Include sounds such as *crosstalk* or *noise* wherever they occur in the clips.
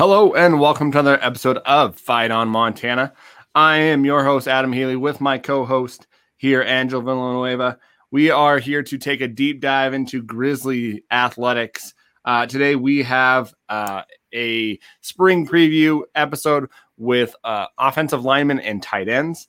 Hello and welcome to another episode of Fight on Montana. I am your host, Adam Healy, with my co host here, Angel Villanueva. We are here to take a deep dive into Grizzly athletics. Uh, today, we have uh, a spring preview episode with uh, offensive linemen and tight ends.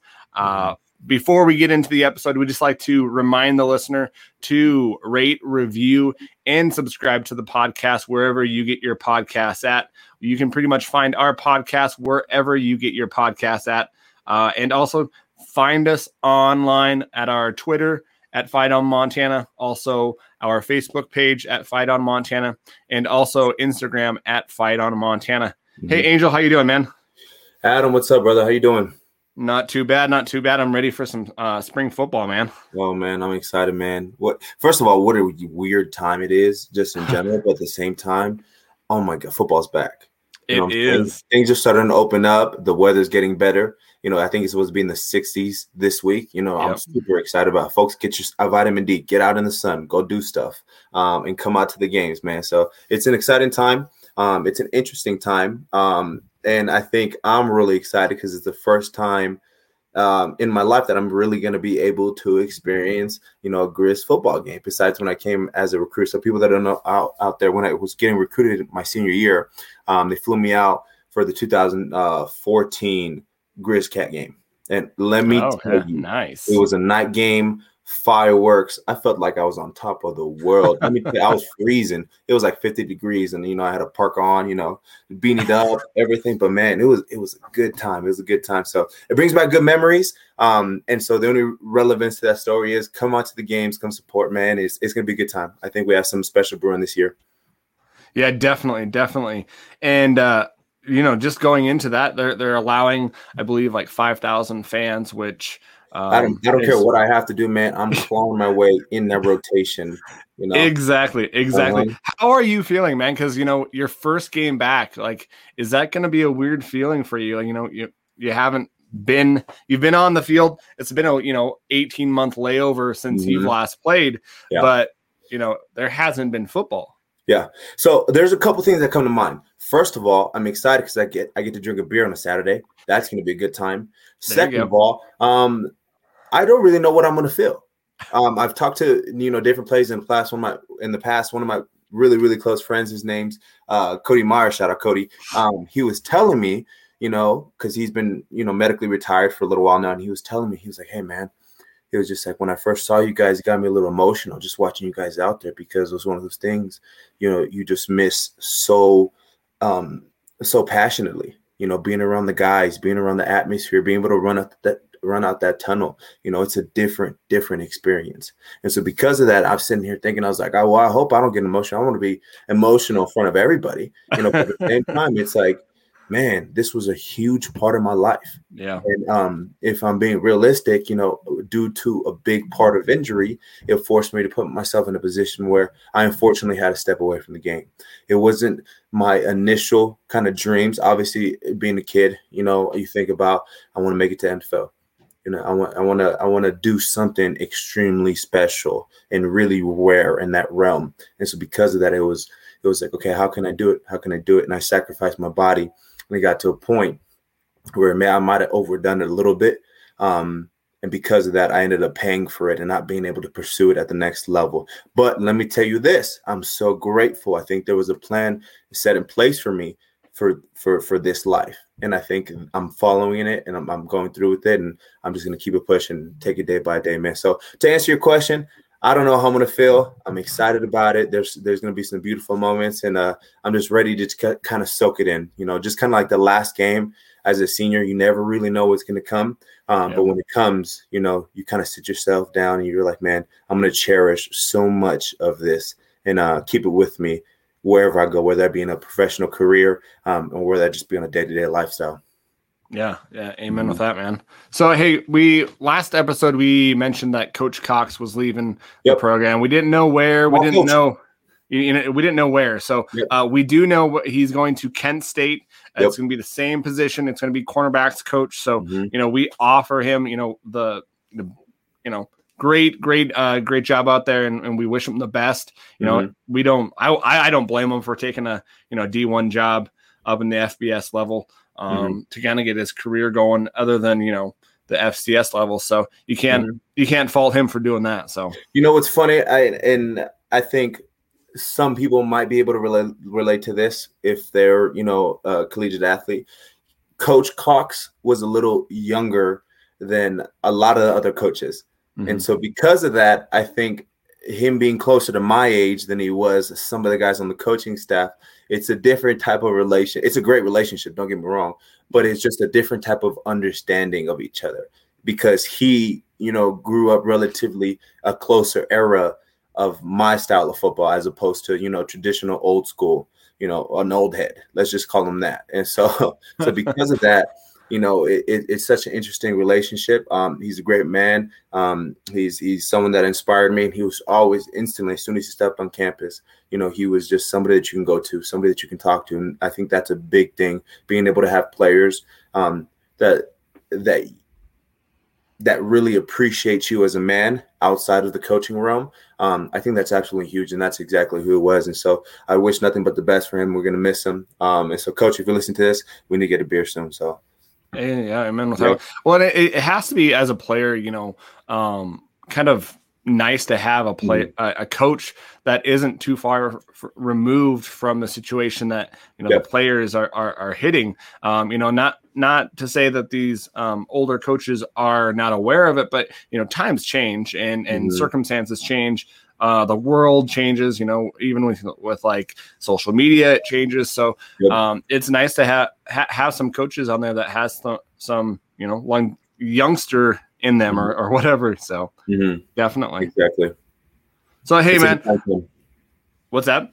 Before we get into the episode, we just like to remind the listener to rate, review, and subscribe to the podcast wherever you get your podcasts at. You can pretty much find our podcast wherever you get your podcasts at. Uh, and also find us online at our Twitter at Fight on Montana, also our Facebook page at Fight on Montana, and also Instagram at Fight on Montana. Mm-hmm. Hey, Angel, how you doing, man? Adam, what's up, brother? How you doing? Not too bad, not too bad. I'm ready for some uh, spring football, man. Oh man, I'm excited, man. What? First of all, what a weird time it is, just in *laughs* general. but at the same time, oh my god, football's back. You know, Things, things are starting to open up. The weather's getting better. You know, I think it's supposed to be in the 60s this week. You know, yep. I'm super excited about. It. Folks, get your uh, vitamin D. Get out in the sun. Go do stuff, um, and come out to the games, man. So it's an exciting time. Um, it's an interesting time. Um, and I think I'm really excited because it's the first time um, in my life that I'm really going to be able to experience, you know, a Grizz football game. Besides when I came as a recruit, so people that don't know out, out there, when I was getting recruited my senior year, um, they flew me out for the 2014 Grizz Cat game, and let me oh, tell you, nice. It was a night game fireworks. I felt like I was on top of the world. I mean, I was freezing. It was like 50 degrees, and you know, I had a park on, you know, beanied up, everything. But man, it was it was a good time. It was a good time. So it brings back good memories. Um, and so the only relevance to that story is come out to the games, come support, man. It's it's gonna be a good time. I think we have some special brewing this year. Yeah, definitely, definitely. And uh you know, just going into that, they're they're allowing, I believe, like five thousand fans, which um, I don't, I don't care what I have to do, man. I'm clawing my way in that rotation. You know exactly, exactly. Um, How are you feeling, man? Because you know your first game back, like, is that going to be a weird feeling for you? Like, you know, you you haven't been you've been on the field. It's been a you know 18 month layover since mm-hmm. you've last played, yeah. but you know there hasn't been football. Yeah. So there's a couple things that come to mind. First of all, I'm excited because I get I get to drink a beer on a Saturday. That's going to be a good time. There Second of all, um, I don't really know what I'm going to feel. Um, I've talked to you know different players in the past. One of my in the past, one of my really really close friends, his name's uh, Cody Meyer. Shout out Cody. Um, he was telling me, you know, because he's been you know medically retired for a little while now, and he was telling me he was like, "Hey man," he was just like, "When I first saw you guys, it got me a little emotional just watching you guys out there because it was one of those things, you know, you just miss so um so passionately." You know, being around the guys, being around the atmosphere, being able to run up that run out that tunnel. You know, it's a different, different experience. And so because of that, I'm sitting here thinking, I was like, oh, well, I hope I don't get emotional. I want to be emotional in front of everybody. You know, but at the same time, it's like, man, this was a huge part of my life. Yeah. And um, if I'm being realistic, you know, due to a big part of injury, it forced me to put myself in a position where I unfortunately had to step away from the game. It wasn't my initial kind of dreams. Obviously, being a kid, you know, you think about I want to make it to NFL you know, I want, I want to, I want to do something extremely special and really rare in that realm. And so because of that, it was, it was like, okay, how can I do it? How can I do it? And I sacrificed my body. And it got to a point where man, I might have overdone it a little bit. Um, and because of that, I ended up paying for it and not being able to pursue it at the next level. But let me tell you this I'm so grateful. I think there was a plan set in place for me for for for this life and i think i'm following it and i'm, I'm going through with it and i'm just going to keep it pushing take it day by day man. So to answer your question i don't know how i'm going to feel. I'm excited about it. There's there's going to be some beautiful moments and uh, i'm just ready to c- kind of soak it in you know just kind of like the last game as a senior you never really know what's going to come um, but when it comes you know you kind of sit yourself down and you're like man i'm going to cherish so much of this and uh, keep it with me wherever I go, whether that be in a professional career um, or whether that just be on a day to day lifestyle. Yeah, yeah, amen mm-hmm. with that, man. So, hey, we last episode we mentioned that Coach Cox was leaving yep. the program. We didn't know where. We didn't know. You know, we didn't know where. So, yep. uh, we do know what he's going to Kent State. Yep. It's going to be the same position. It's going to be cornerbacks coach. So, mm-hmm. you know, we offer him, you know, the, the you know, great, great, uh, great job out there, and, and we wish him the best. You know, mm-hmm. we don't, I, I don't blame him for taking a you know D one job. up in the FBS level um, mm-hmm. to kind of get his career going, other than you know the FCS level. So you can't mm-hmm. you can't fault him for doing that. So you know what's funny, I and I think some people might be able to relate relate to this if they're you know a collegiate athlete. Coach Cox was a little younger than a lot of the other coaches. Mm-hmm. And so because of that, I think him being closer to my age than he was some of the guys on the coaching staff, it's a different type of relation. It's a great relationship, don't get me wrong, but it's just a different type of understanding of each other because he, you know, grew up relatively a closer era of my style of football as opposed to, you know, traditional old school, you know, an old head. Let's just call him that. And so *laughs* so because of that, you know, it, it, it's such an interesting relationship. Um, he's a great man. Um, he's he's someone that inspired me. He was always instantly, as soon as he stepped on campus, you know, he was just somebody that you can go to, somebody that you can talk to, and I think that's a big thing. Being able to have players um, that that that really appreciate you as a man outside of the coaching realm. Um, I think that's absolutely huge, and that's exactly who it was. And so I wish nothing but the best for him. We're gonna miss him. Um, and so, coach, if you listen to this, we need to get a beer soon. So yeah, amen. Yeah. Well, it, it, has to be as a player, you know, um, kind of nice to have a play mm-hmm. a, a, coach that isn't too far f- removed from the situation that you know the players are are, are hitting. Um, you know, not not to say that these um, older coaches are not aware of it, but you know, times change and and mm-hmm. circumstances change. Uh, the world changes, you know, even with with like social media, it changes. So yep. um, it's nice to have ha- have some coaches on there that has th- some, you know, one youngster in them mm-hmm. or, or whatever. So mm-hmm. definitely, exactly. So hey, it's man, what's that?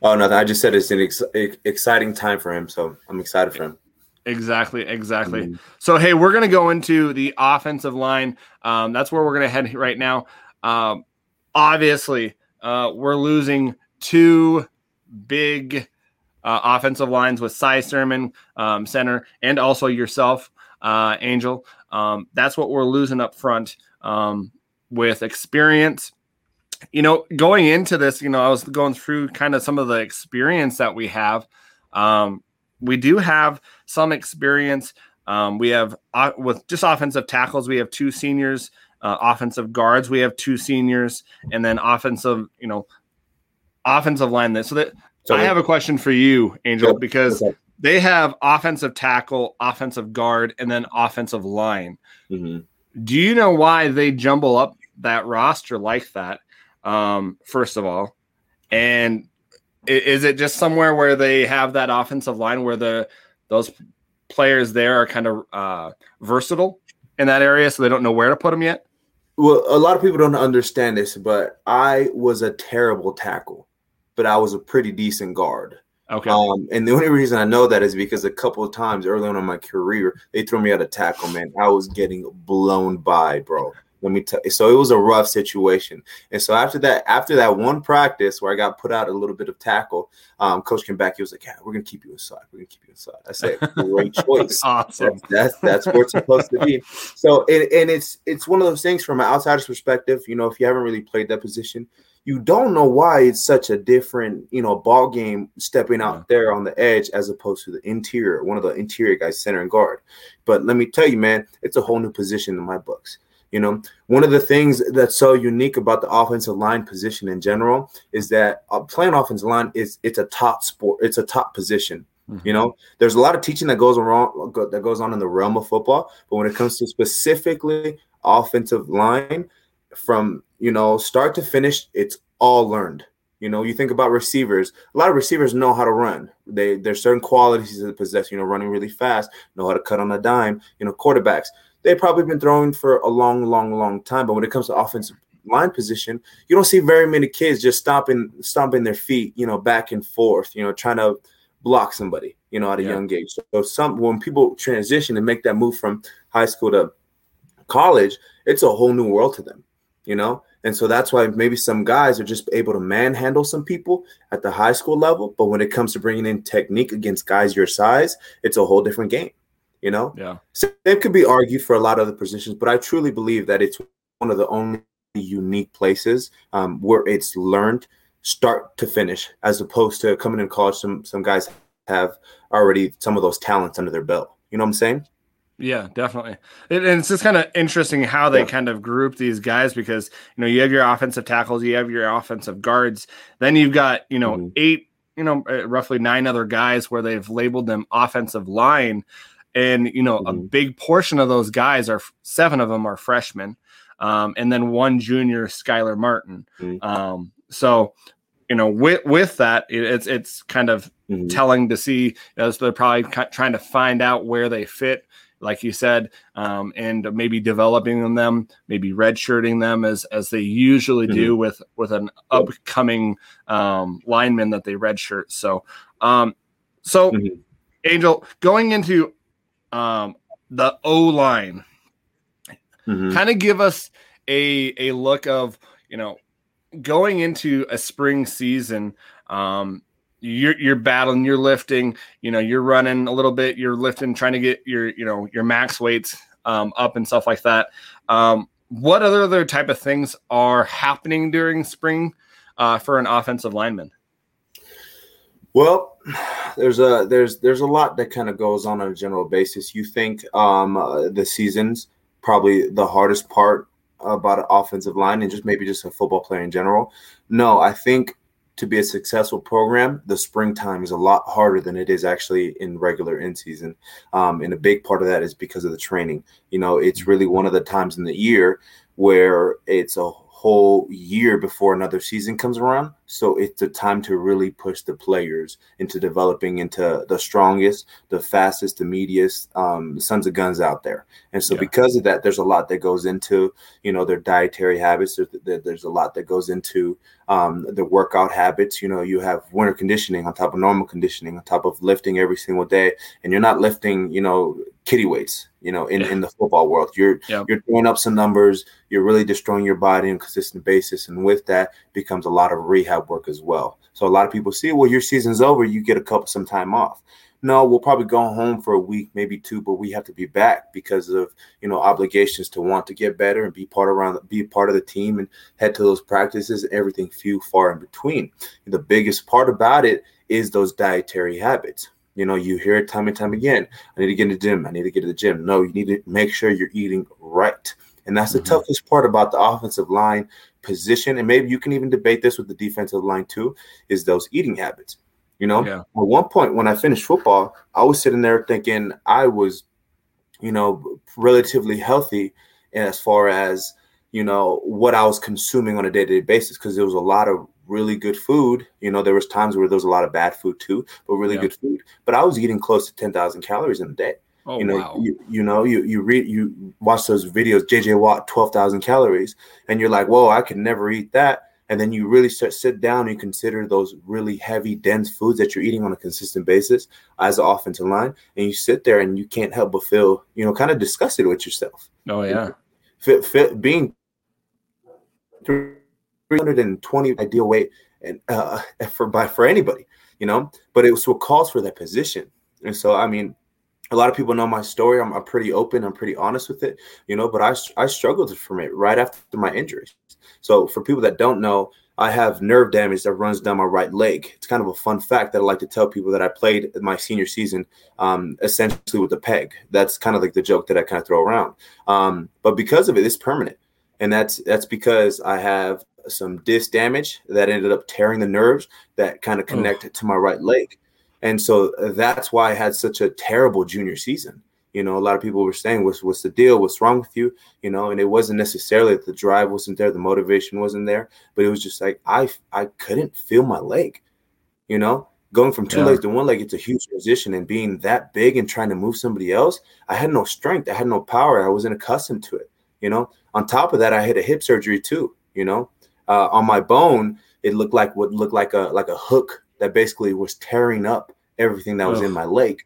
Oh, nothing. I just said it's an ex- exciting time for him, so I'm excited for him. Exactly, exactly. Mm-hmm. So hey, we're gonna go into the offensive line. Um, that's where we're gonna head right now. Um, obviously, uh, we're losing two big uh, offensive lines with Cy Sirmon, um, center, and also yourself, uh, Angel. Um, that's what we're losing up front um, with experience. You know, going into this, you know, I was going through kind of some of the experience that we have. Um, we do have some experience. Um, we have uh, with just offensive tackles, we have two seniors uh, offensive guards, we have two seniors, and then offensive, you know, offensive line. That So that so I have a question for you, Angel, because okay. they have offensive tackle, offensive guard, and then offensive line. Mm-hmm. Do you know why they jumble up that roster like that? Um, first of all, and is it just somewhere where they have that offensive line where the those players there are kind of uh, versatile in that area, so they don't know where to put them yet? Well, a lot of people don't understand this, but I was a terrible tackle, but I was a pretty decent guard. Okay. Um, and the only reason I know that is because a couple of times early on in my career, they threw me out of tackle, man. I was getting blown by, bro. Let me tell you. So it was a rough situation. And so after that, after that one practice where I got put out a little bit of tackle, um, coach came back. He was like, "Yeah, we're gonna keep you inside. We're gonna keep you inside." I said, *laughs* "Great choice. awesome. That's, that's, that's it's supposed to be." So and, and it's it's one of those things from an outsider's perspective. You know, if you haven't really played that position, you don't know why it's such a different, you know, ball game stepping out yeah. there on the edge as opposed to the interior, one of the interior guys, center and guard. But let me tell you, man, it's a whole new position in my books. You know, one of the things that's so unique about the offensive line position in general is that uh, playing offensive line is it's a top sport, it's a top position. Mm-hmm. You know, there's a lot of teaching that goes around that goes on in the realm of football, but when it comes to specifically offensive line, from you know start to finish, it's all learned. You know, you think about receivers. A lot of receivers know how to run. They there's certain qualities they possess. You know, running really fast, know how to cut on a dime. You know, quarterbacks they've probably been throwing for a long, long, long time. But when it comes to offensive line position, you don't see very many kids just stomping, stomping their feet, you know, back and forth, you know, trying to block somebody, you know, at a yeah. young age. So some when people transition and make that move from high school to college, it's a whole new world to them, you know. And so that's why maybe some guys are just able to manhandle some people at the high school level, but when it comes to bringing in technique against guys your size, it's a whole different game. You know, yeah. So it could be argued for a lot of the positions, but I truly believe that it's one of the only unique places um, where it's learned start to finish, as opposed to coming in college. Some some guys have already some of those talents under their belt. You know what I'm saying? Yeah, definitely. It, and it's just kind of interesting how they yeah. kind of group these guys because you know you have your offensive tackles, you have your offensive guards, then you've got you know mm-hmm. eight, you know, uh, roughly nine other guys where they've labeled them offensive line, and you know mm-hmm. a big portion of those guys are seven of them are freshmen, um, and then one junior, Skylar Martin. Mm-hmm. Um, so you know with with that it, it's it's kind of mm-hmm. telling to see you know, so they're probably trying to find out where they fit like you said, um, and maybe developing them, maybe redshirting them as as they usually mm-hmm. do with with an upcoming um, lineman that they redshirt. So, um, so mm-hmm. Angel going into um, the O line, mm-hmm. kind of give us a a look of you know going into a spring season. Um, you're you're battling, you're lifting, you know, you're running a little bit, you're lifting, trying to get your you know your max weights um, up and stuff like that. Um, what other other type of things are happening during spring uh, for an offensive lineman? Well, there's a there's there's a lot that kind of goes on on a general basis. You think um, uh, the seasons probably the hardest part about an offensive line and just maybe just a football player in general. No, I think to be a successful program, the springtime is a lot harder than it is actually in regular in season. Um, and a big part of that is because of the training. You know, it's really one of the times in the year where it's a whole year before another season comes around. So it's the time to really push the players into developing into the strongest, the fastest, the meatiest um, sons of guns out there. And so yeah. because of that, there's a lot that goes into you know their dietary habits. There's, there's a lot that goes into um, the workout habits. You know, you have winter conditioning on top of normal conditioning on top of lifting every single day, and you're not lifting you know kitty weights you know in, yeah. in the football world you're yeah. you're throwing up some numbers you're really destroying your body on a consistent basis and with that becomes a lot of rehab work as well so a lot of people see well your season's over you get a couple some time off no we'll probably go home for a week maybe two but we have to be back because of you know obligations to want to get better and be part around be part of the team and head to those practices and everything few far in between the biggest part about it is those dietary habits you know, you hear it time and time again. I need to get in the gym. I need to get to the gym. No, you need to make sure you're eating right. And that's the mm-hmm. toughest part about the offensive line position. And maybe you can even debate this with the defensive line too, is those eating habits. You know, yeah. at one point when I finished football, I was sitting there thinking I was, you know, relatively healthy as far as, you know, what I was consuming on a day to day basis because there was a lot of really good food. You know, there was times where there was a lot of bad food too, but really yeah. good food. But I was eating close to ten thousand calories in a day. Oh, you know, wow. you, you know, you you read you watch those videos, JJ Watt, twelve thousand calories, and you're like, whoa, I could never eat that. And then you really start sit down and consider those really heavy, dense foods that you're eating on a consistent basis as an offensive line, and you sit there and you can't help but feel, you know, kind of disgusted with yourself. Oh yeah, fit, fit, being 320 ideal weight and uh, *laughs* for by for anybody, you know. But it was what calls for that position, and so I mean, a lot of people know my story. I'm, I'm, pretty open. I'm pretty honest with it, you know. But I I struggled from it right after my injuries. So for people that don't know, I have nerve damage that runs down my right leg. It's kind of a fun fact that I like to tell people that I played my senior season um, essentially with a peg. That's kind of like the joke that I kind of throw around. Um, but because of it, it's permanent, and that's that's because I have some disc damage that ended up tearing the nerves that kind of connect oh. to my right leg. And so that's why I had such a terrible junior season. You know, a lot of people were saying, "What's what's the deal? What's wrong with you?" You know, and it wasn't necessarily that the drive wasn't there, the motivation wasn't there, but it was just like I I couldn't feel my leg. You know, going from two yeah. legs to one leg, it's a huge transition, and being that big and trying to move somebody else, I had no strength, I had no power, I wasn't accustomed to it. You know, on top of that, I had a hip surgery too. You know, uh, on my bone, it looked like what looked like a like a hook that basically was tearing up everything that was in my leg.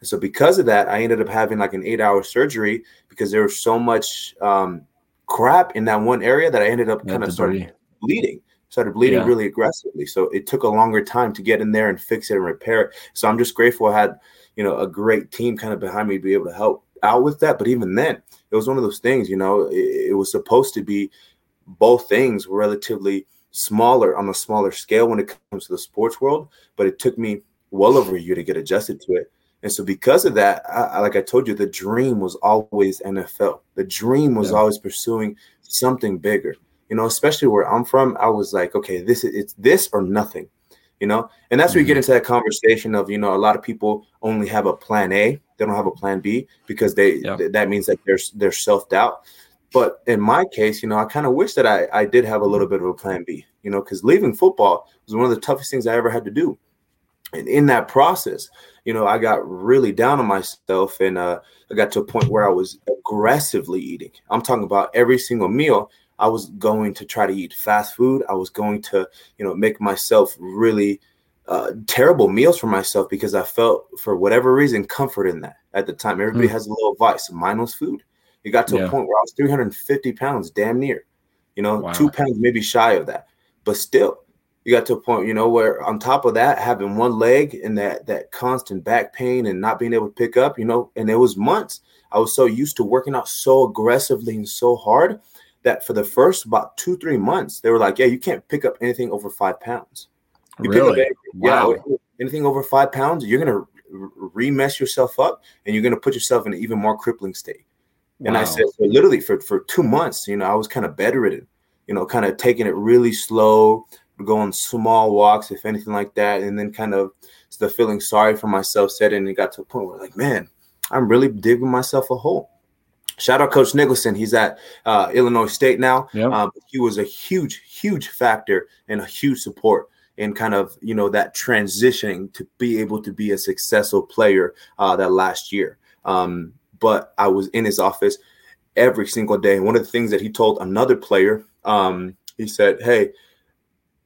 And so because of that, I ended up having like an eight hour surgery because there was so much um, crap in that one area that I ended up kind of started bleeding, started bleeding yeah. really aggressively. So it took a longer time to get in there and fix it and repair it. So I'm just grateful I had, you know, a great team kind of behind me to be able to help out with that. But even then, it was one of those things, you know, it, it was supposed to be both things were relatively smaller on a smaller scale when it comes to the sports world. But it took me well over a year to get adjusted to it. And so because of that, I, like I told you, the dream was always NFL. The dream was yeah. always pursuing something bigger. You know, especially where I'm from, I was like, okay, this is it's this or nothing. You know, and that's mm-hmm. where you get mm-hmm. into that conversation of you know a lot of people only have a plan A, they don't have a plan B because they yeah. th- that means that there's there's self doubt. But in my case, you know, I kind of wish that I I did have a little bit of a plan B. You know, because leaving football was one of the toughest things I ever had to do and in that process, you know, I got really down on myself and uh, I got to a point where I was aggressively eating. I'm talking about every single meal. I was going to try to eat fast food. I was going to, you know, make myself really uh, terrible meals for myself because I felt, for whatever reason, comfort in that at the time. Everybody mm. has a little vice. Mine was food. It got to yeah. a point where I was 350 pounds, damn near, you know, wow. two pounds maybe shy of that. But still, you got to a point, you know, where on top of that, having one leg and that that constant back pain and not being able to pick up, you know, and it was months. I was so used to working out so aggressively and so hard that for the first about two, three months, they were like, Yeah, you can't pick up anything over five pounds. You really? Anything, wow. Yeah, anything over five pounds, you're gonna remess yourself up and you're gonna put yourself in an even more crippling state. Wow. And I said, so literally for, for two months, you know, I was kind of bedridden, you know, kind of taking it really slow, going small walks, if anything like that, and then kind of the feeling sorry for myself set in and got to a point where like, man, I'm really digging myself a hole. Shout out Coach Nicholson. He's at uh, Illinois State now. Yep. Uh, he was a huge, huge factor and a huge support in kind of you know that transitioning to be able to be a successful player uh, that last year. Um, but I was in his office every single day. And one of the things that he told another player, um, he said, "Hey,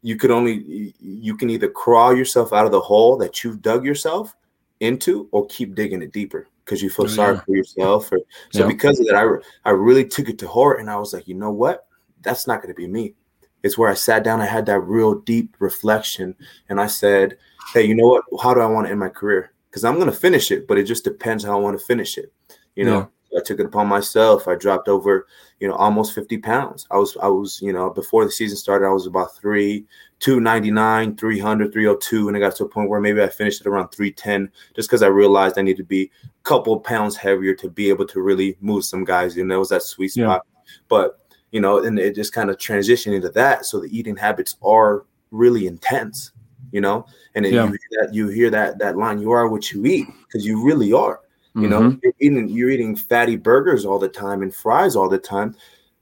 you could only you can either crawl yourself out of the hole that you've dug yourself into or keep digging it deeper because you feel oh, sorry yeah. for yourself or so yeah. because of that I, I really took it to heart and i was like you know what that's not going to be me it's where i sat down i had that real deep reflection and i said hey you know what how do i want to end my career because i'm going to finish it but it just depends how i want to finish it you know yeah. I took it upon myself. I dropped over, you know, almost 50 pounds. I was, I was, you know, before the season started, I was about three, 299, 300, 302. And I got to a point where maybe I finished at around 310 just because I realized I need to be a couple pounds heavier to be able to really move some guys. You know, it was that sweet spot. Yeah. But, you know, and it just kind of transitioned into that. So the eating habits are really intense, you know, and yeah. you, hear that, you hear that, that line, you are what you eat because you really are you know, mm-hmm. you're eating you're eating fatty burgers all the time and fries all the time.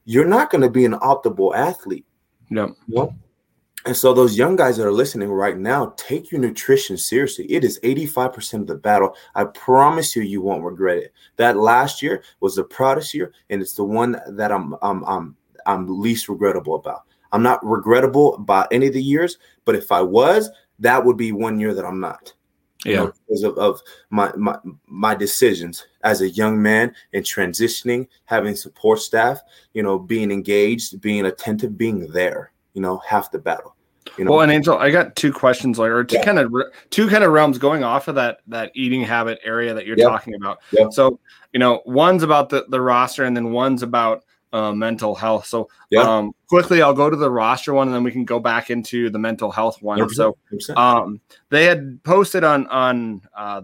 You're not going to be an optimal athlete. No. You know? And so those young guys that are listening right now, take your nutrition seriously. It is 85% of the battle. I promise you you won't regret it. That last year was the proudest year and it's the one that I'm I'm I'm I'm least regrettable about. I'm not regrettable about any of the years, but if I was, that would be one year that I'm not yeah. Know, because of, of my, my my decisions as a young man and transitioning, having support staff, you know, being engaged, being attentive, being there, you know, half the battle. You know? Well, and Angel, I got two questions, like, or two yeah. kind of two kind of realms going off of that that eating habit area that you're yep. talking about. Yep. So, you know, one's about the the roster, and then one's about uh, mental health. So yeah. um, quickly, I'll go to the roster one, and then we can go back into the mental health one. 100%, so um, they had posted on on uh,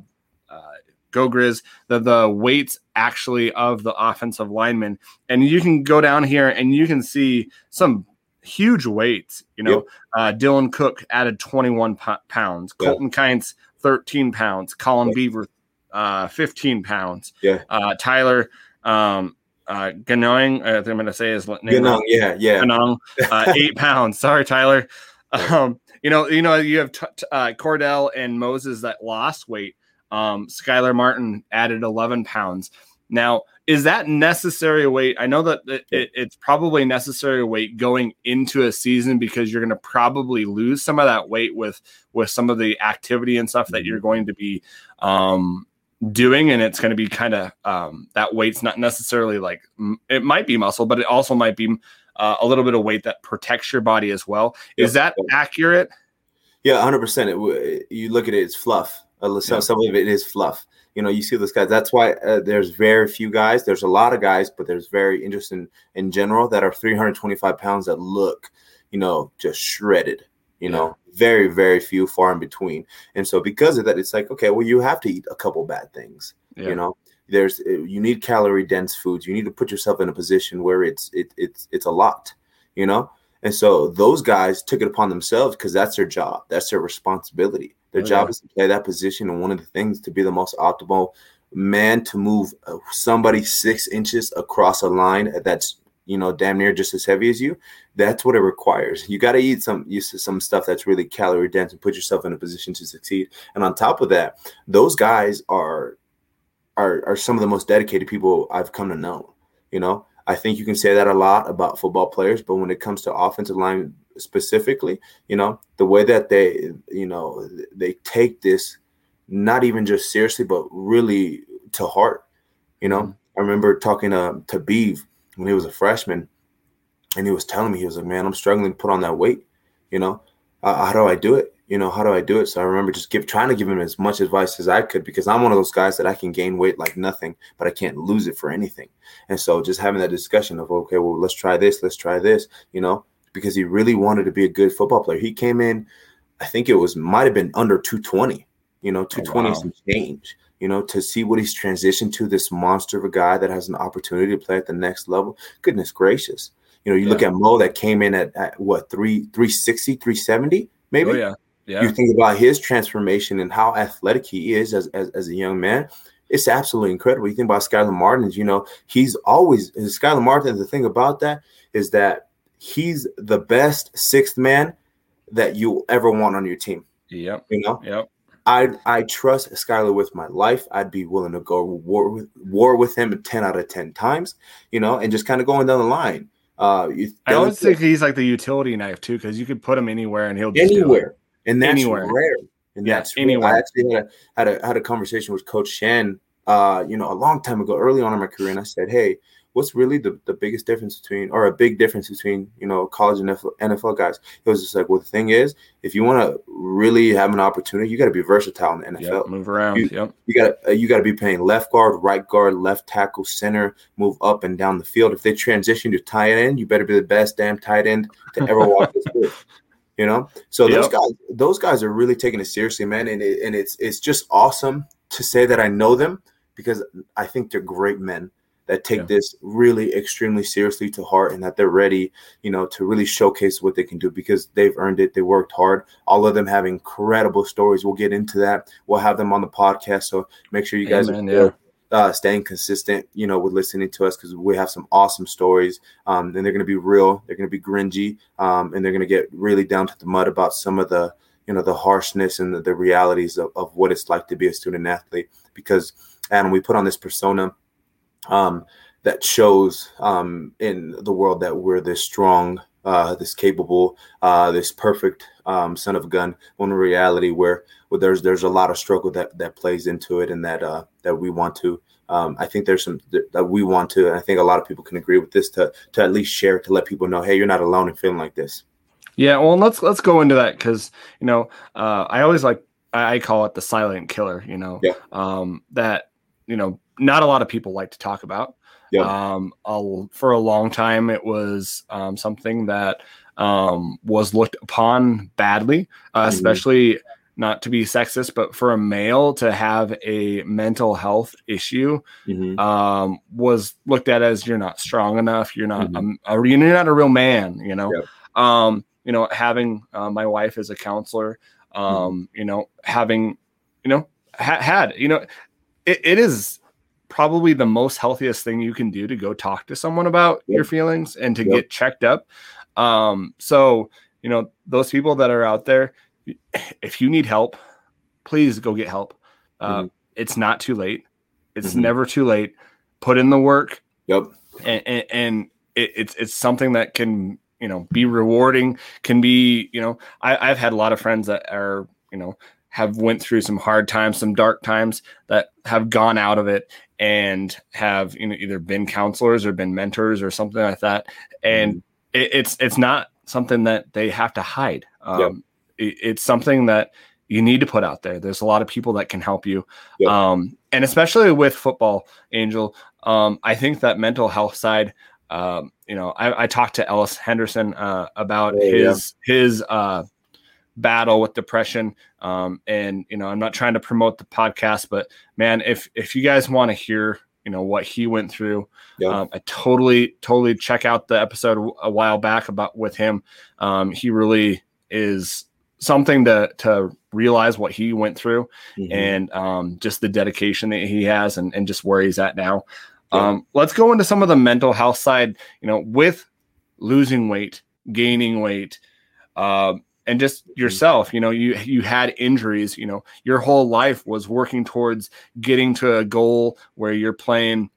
uh, Go Grizz the the weights actually of the offensive linemen, and you can go down here and you can see some huge weights. You know, yep. uh, Dylan Cook added 21 p- pounds, Colton yep. Kynes 13 pounds, Colin yep. Beaver uh, 15 pounds, yeah, uh, Tyler um, uh, Ganong, I think I'm going to say his name. Ganong, yeah, yeah. Ganong, uh, *laughs* eight pounds. Sorry, Tyler. Um, you know, you know, you have t- t- uh, Cordell and Moses that lost weight. Um, Skylar Martin added 11 pounds. Now, is that necessary weight? I know that it, it, it's probably necessary weight going into a season because you're going to probably lose some of that weight with with some of the activity and stuff that mm-hmm. you're going to be um, doing and it's going to be kind of um, that weight's not necessarily like it might be muscle but it also might be uh, a little bit of weight that protects your body as well. Is that accurate? Yeah 100% it, you look at it it's fluff. Some, yeah. some of it is fluff. You know you see those guys that's why uh, there's very few guys there's a lot of guys but there's very interesting in general that are 325 pounds that look you know just shredded You know, very, very few, far in between. And so because of that, it's like, okay, well, you have to eat a couple bad things. Yeah. You know, there's uh, you need calorie dense foods. You need to put yourself in a position where it's it, it's it's a lot. You know, and so those guys took it upon themselves because that's their job. That's their responsibility. Their oh, job yeah. is to play that position. And one of the things to be the most optimal man to move uh, somebody six inches across a line that's you know damn near just as heavy as you that's what it requires. You got to eat some use some stuff that's really calorie dense and put yourself in a position to succeed. And on top of that those guys are are are some of the most dedicated people i've come to know you know? I think you can say that a lot about football players but when it comes to offensive line specifically you know the way that they you know they take this not even just seriously but really to heart you know? Mm-hmm. i remember talking to to beeve when he was a freshman, and he was telling me he was like, "Man, I'm struggling to put on that weight. You know, uh, how do I do it? You know, how do I do it?" So I remember just give trying to give him as much advice as I could because I'm one of those guys that I can gain weight like nothing, but I can't lose it for anything. And so just having that discussion of okay, well, let's try this, let's try this. You know, because he really wanted to be a good football player. He came in, I think it was might have been under 220. You know, 220 oh, wow. some change you know, to see what he's transitioned to this monster of a guy that has an opportunity to play at the next level. Goodness gracious. You know, you yeah. look at Mo that came in at, at what, three, 360, 370, maybe? Oh, yeah. Yeah. You think about his transformation and how athletic he is as, as, as a young man. It's absolutely incredible. You think about Skylar Martinez, you know, he's always Skylar Martin. The thing about that is that he's the best sixth man that you ever want on your team. Yep. You know? Yep. I I trust Skylar with my life. I'd be willing to go war with war with him ten out of ten times, you know, and just kind of going down the line. Uh, I always think he's like the utility knife too, because you could put him anywhere and he'll anywhere, and that's anywhere. rare. And yeah, that's anywhere. I actually had a, had a had a conversation with Coach Shen, uh, you know, a long time ago, early on in my career, and I said, "Hey, what's really the, the biggest difference between or a big difference between you know college and NFL, guys? It was just like, well, the thing is, if you want to really have an opportunity, you got to be versatile in the NFL. Yep, move around. You, yep. You got uh, you got to be playing left guard, right guard, left tackle, center, move up and down the field. If they transition to tight end, you better be the best damn tight end to ever walk this *laughs* field. You know, so yep. those guys, those guys are really taking it seriously, man, and it, and it's it's just awesome to say that I know them because I think they're great men that take yeah. this really extremely seriously to heart and that they're ready, you know, to really showcase what they can do because they've earned it. They worked hard. All of them have incredible stories. We'll get into that. We'll have them on the podcast. So make sure you guys Amen, are yeah. uh, staying consistent, you know, with listening to us because we have some awesome stories. Um, and they're going to be real. They're going to be gringy. Um, and they're going to get really down to the mud about some of the, you know, the harshness and the, the realities of, of what it's like to be a student athlete because, and we put on this persona um, that shows um, in the world that we're this strong, uh, this capable, uh, this perfect um, son of a gun. When in reality, where, where there's there's a lot of struggle that that plays into it, and that uh, that we want to. Um, I think there's some that we want to, and I think a lot of people can agree with this to to at least share to let people know, hey, you're not alone in feeling like this. Yeah, well, let's let's go into that because you know uh, I always like I call it the silent killer. You know, yeah. um, that you know not a lot of people like to talk about. Yeah. Um, I'll, for a long time, it was um, something that um, was looked upon badly, uh, mm-hmm. especially not to be sexist, but for a male to have a mental health issue mm-hmm. um, was looked at as you're not strong enough, you're not mm-hmm. a, a, you're not a real man, you know. Yep. Um, you know, having uh, my wife as a counselor, um, mm-hmm. you know, having, you know, ha- had, you know, it, it is probably the most healthiest thing you can do to go talk to someone about yep. your feelings and to yep. get checked up. Um, so, you know, those people that are out there, *sighs* if you need help, please go get help. Uh, mm-hmm. It's not too late. It's mm-hmm. never too late. Put in the work. Yep. And, and, and it, it's it's something that can you know be rewarding. Can be you know I, I've had a lot of friends that are you know have went through some hard times, some dark times that have gone out of it and have you know either been counselors or been mentors or something like that. And mm. it, it's it's not something that they have to hide. Um, it, it's something that you need to put out there. There's a lot of people that can help you, um, and especially with football, Angel. Um, I think that mental health side. Um, you know, I, I, talked to Ellis Henderson uh, about his his uh, battle with depression. Um, and you know, I'm not trying to promote the podcast, but man, if if you guys want to hear you know what he went through yeah. um, i totally totally check out the episode a while back about with him um, he really is something to to realize what he went through mm-hmm. and um, just the dedication that he has and, and just where he's at now yeah. Um, let's go into some of the mental health side you know with losing weight gaining weight uh, and just mm-hmm. yourself you know you you had injuries you know your whole life was working towards getting to a goal where you're playing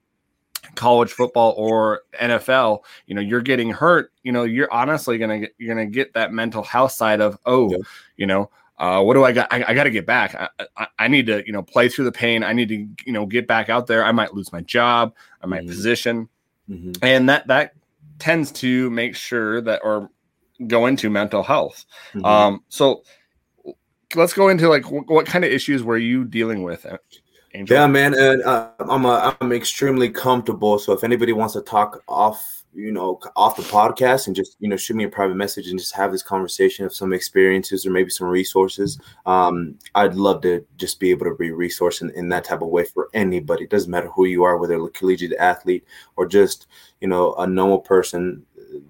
college football or NFL, you know, you're getting hurt, you know, you're honestly gonna get you're gonna get that mental health side of oh, yeah. you know, uh, what do I got? I, I got to get back. I, I, I, need to, you know, play through the pain. I need to, you know, get back out there. I might lose my job. I might mm-hmm. position, mm-hmm. and that that tends to make sure that or go into mental health. Mm-hmm. Um, so let's go into like what, what, kind of issues were you dealing with? Angel? Yeah, man, and uh, I'm a, I'm extremely comfortable. So if anybody wants to talk off, you know, off the podcast and just you know shoot me a private message and just have this conversation of some experiences or maybe some resources, um, I'd love to just be able to be a resource in, in that type of way for anybody. It doesn't matter who you are, whether a collegiate athlete or just you know a normal person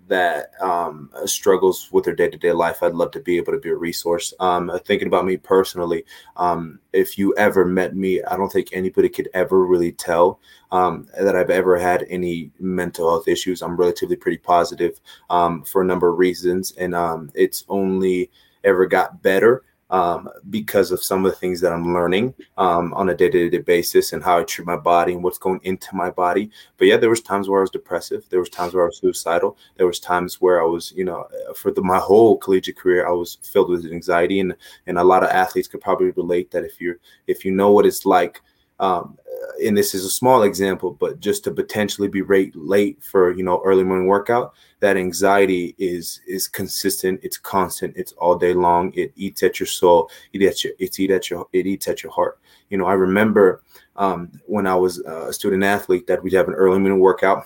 that um, struggles with their day to day life, I'd love to be able to be a resource. Um, thinking about me personally, um, if you ever met me, I don't think anybody could ever really tell um, that I've ever had any mental health issues. I'm relatively pretty positive um, for a number of reasons, and um, it's only ever got better um, because of some of the things that I'm learning um, on a day-to-day basis and how I treat my body and what's going into my body. But yeah, there was times where I was depressive. There was times where I was suicidal. There was times where I was, you know, for the, my whole collegiate career, I was filled with anxiety, and and a lot of athletes could probably relate that if you if you know what it's like um, and this is a small example, but just to potentially be rate late for you know early morning workout, that anxiety is is consistent, it's constant, it's all day long. It eats at your soul, it eats your it's eat at your it eats at your heart. You know, I remember um, when I was a student athlete that we'd have an early morning workout.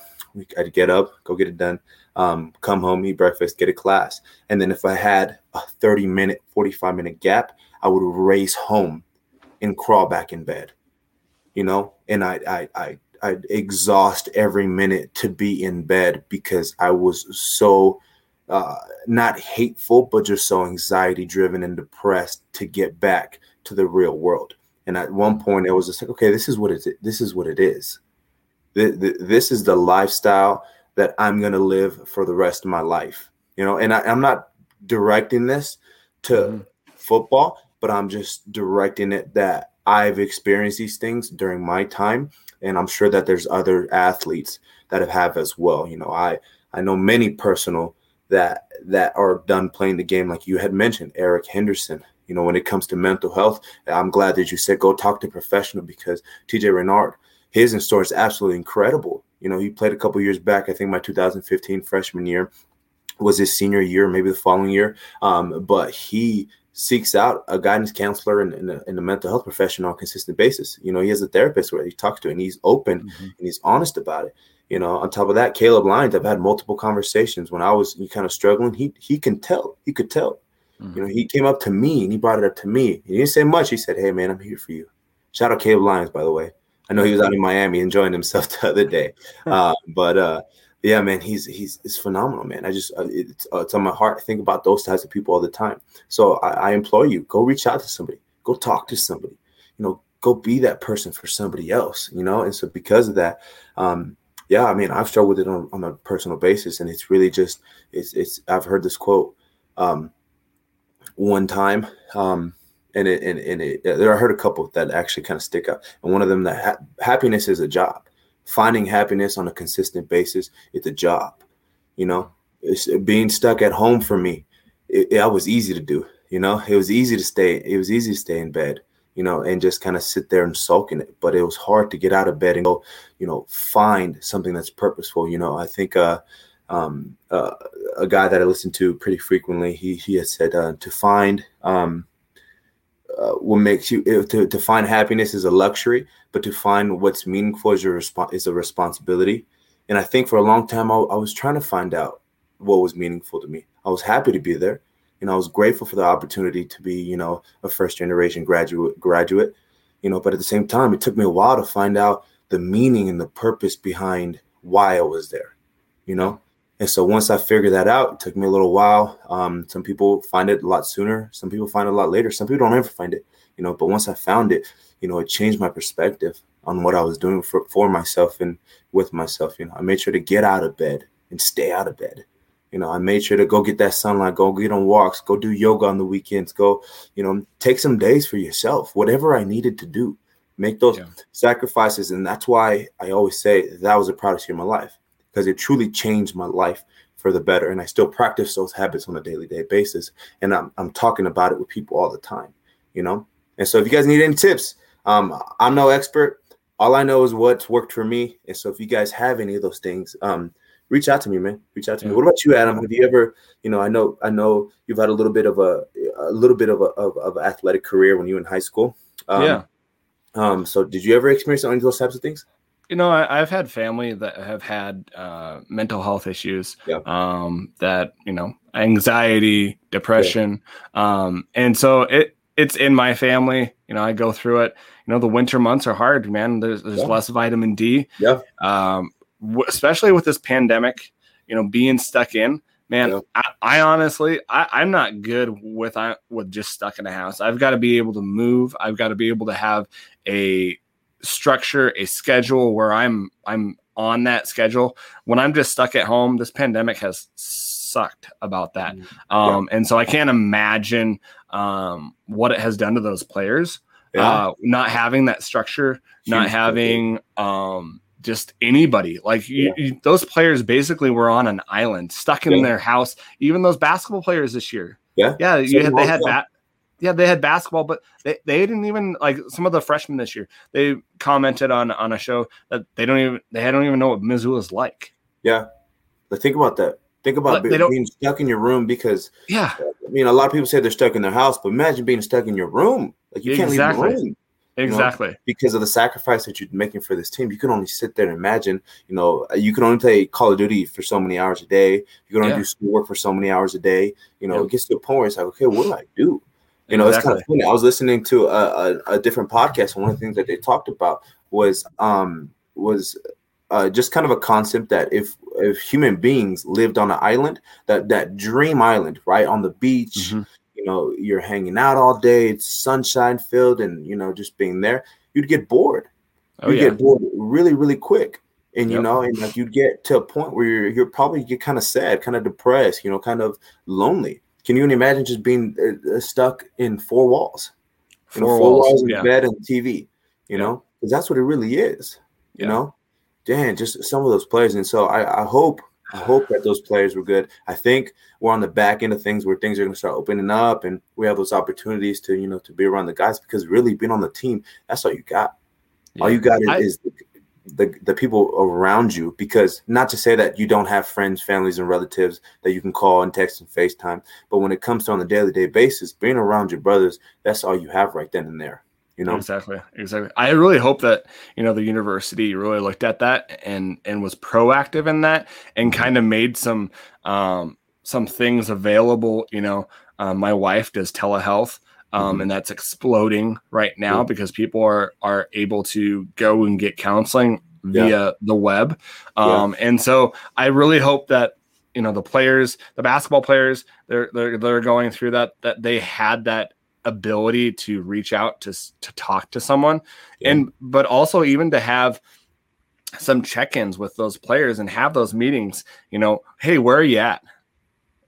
I'd get up, go get it done, um, come home, eat breakfast, get a class, and then if I had a 30 minute, 45 minute gap, I would race home and crawl back in bed you know, and I I I I exhaust every minute to be in bed because I was so uh, not hateful, but just so anxiety driven and depressed to get back to the real world. And at one point, it was just like, okay, this is what it this is what it is. This is the lifestyle that I'm going to live for the rest of my life. You know, and I, am not directing this to mm-hmm. football, but I'm just directing it that I've experienced these things during my time, and I'm sure that there's other athletes that have, have as well. You know, I I know many personal that that are done playing the game, like you had mentioned, Eric Henderson. You know, when it comes to mental health, I'm glad that you said go talk to a professional because TJ Renard, his story is absolutely incredible. You know, he played a couple years back. I think my 2015 freshman year was his senior year, maybe the following year. Um, but he seeks out a guidance counselor and, and, a, and, a, mental health professional on a consistent basis. You know, he has a therapist where he talks to, and he's open mm-hmm. and he's honest about it. You know, on top of that, Caleb Lyons, I've had multiple conversations when I was kind of struggling. He he can tell, he could tell. Mm-hmm. You know, he came up to me and he brought it up to me. He didn't say much. He said, "Hey, man, I'm here for you." Shout out Caleb Lyons, by the way. I know he was out in Miami enjoying himself *laughs* the other day, *laughs* uh, but uh, yeah, man, he's he's it's phenomenal, man. I just uh, it's, uh, it's on my heart. I think about those types of people all the time. So I, I implore you, go reach out to somebody, go talk to somebody. You know, go be that person for somebody else. You know, and so because of that, um, yeah, I mean, I've struggled with it on, on a personal basis, and it's really just it's it's. I've heard this quote um, one time, um, and it and, and it, there I heard a couple that actually kind of stick out, and one of them that ha- happiness is a job finding happiness on a consistent basis it's a job you know? It's being stuck at home for me it, it was easy to do you know? It was easy to stay it was easy to stay in bed you know and just kind of sit there and sulk in it but it was hard to get out of bed and go you know find something that's purposeful you know? I think uh um, uh, a guy that I listen to pretty frequently, he he has said uh, to find um, uh, what makes you to, to find happiness is a luxury, but to find what's meaningful is, your resp- is a responsibility. And I think for a long time, I, I, was trying to find out what was meaningful to me. I was happy to be there, You know, I was grateful for the opportunity to be, you know, a first generation graduate graduate, you know, but at the same time, it took me a while to find out the meaning and the purpose behind why I was there, you know. And so once I figured that out, it took me a little while. Um, some people find it a lot sooner. Some people find it a lot later. Some people don't ever find it, you know. But once I found it, you know, it changed my perspective on what I was doing for, for myself and with myself. You know, I made sure to get out of bed and stay out of bed. You know, I made sure to go get that sunlight, go get on walks, go do yoga on the weekends, go, you know, take some days for yourself, whatever I needed to do, make those yeah. sacrifices. And that's why I always say that was the proudest year of my life because it truly changed my life for the better. And I still practice those habits on a daily day basis. And I'm, I'm talking about it with people all the time, you know? And so if you guys need any tips, um, I'm no expert. All I know is what's worked for me. And so if you guys have any of those things, um, reach out to me, man. Reach out to me. What about you, Adam? Have you ever, you know, I know, I know you've had a little bit of a, a little bit of a of, of athletic career when you were in high school. Um, yeah. Um. So, did you ever experience any of those types of things? You know, I, have had family that have had uh, mental health issues. Yeah. Um. That you know, anxiety, depression. Yeah. Um. And so it it's in my family. You know, I go through it. You know, the winter months are hard, man. There's there's yeah. less vitamin D. Yeah. Um especially with this pandemic, you know, being stuck in, man, yeah. I, I, honestly, I, am not good with I with just stuck in a house. I've got to be able to move. I've got to be able to have a structure, a schedule where I'm I'm on that schedule. When I'm just stuck at home, this pandemic has sucked about that. Mm-hmm. Um, yeah. And so I can't imagine um, what it has done to those players. Yeah. Uh, not having that structure, Huge not having um, just anybody. Like yeah. you, you, those players basically were on an island, stuck in yeah. their house. Even those basketball players this year. Yeah, yeah. You had, they had bat. Yeah, they had basketball, but they, they didn't even like some of the freshmen this year. They commented on on a show that they don't even they don't even know what Missoula is like. Yeah, but think about that. Think about be, being stuck in your room because yeah, I mean, a lot of people say they're stuck in their house, but imagine being stuck in your room. Like you exactly. can't leave the room. Exactly. You know, because of the sacrifice that you're making for this team, you can only sit there and imagine, you know, you can only play Call of Duty for so many hours a day. You can only yeah. do schoolwork for so many hours a day. You know, it gets to a point where it's like, okay, what do I do? You know, exactly. it's kind of funny. I was listening to a, a, a, different podcast, and one of the things that they talked about was um was uh, just kind of a concept that if if human beings lived on an island, that that dream island, right on the beach, mm-hmm you know you're hanging out all day it's sunshine filled and you know just being there you'd get bored oh, you yeah. get bored really really quick and you yep. know and like you get to a point where you're you're probably get kind of sad kind of depressed you know kind of lonely can you imagine just being uh, uh stuck in four walls four, you know, four walls, walls yeah. bed and tv you yeah. know because that's what it really is you know Dan, just some of those players and so i i hope I hope that those players were good. I think we're on the back end of things where things are going to start opening up, and we have those opportunities to you know to be around the guys because really being on the team, that's all you got. Yeah. All you got I, is the, the, the people around you. Because not to say that you don't have friends, families, and relatives that you can call and text and FaceTime, but when it comes to on a daily day basis, being around your brothers, that's all you have right then and there you know exactly exactly i really hope that you know the university really looked at that and and was proactive in that and mm-hmm. kind of made some um some things available you know um, my wife does telehealth um, mm-hmm. and that's exploding right now because people are are able to go and get counseling via yeah. the web um, yeah. and so i really hope that you know the players the basketball players they're they're, they're going through that that they had that ability to reach out to to talk to someone yeah. and but also even to have some check-ins with those players and have those meetings you know hey where are you at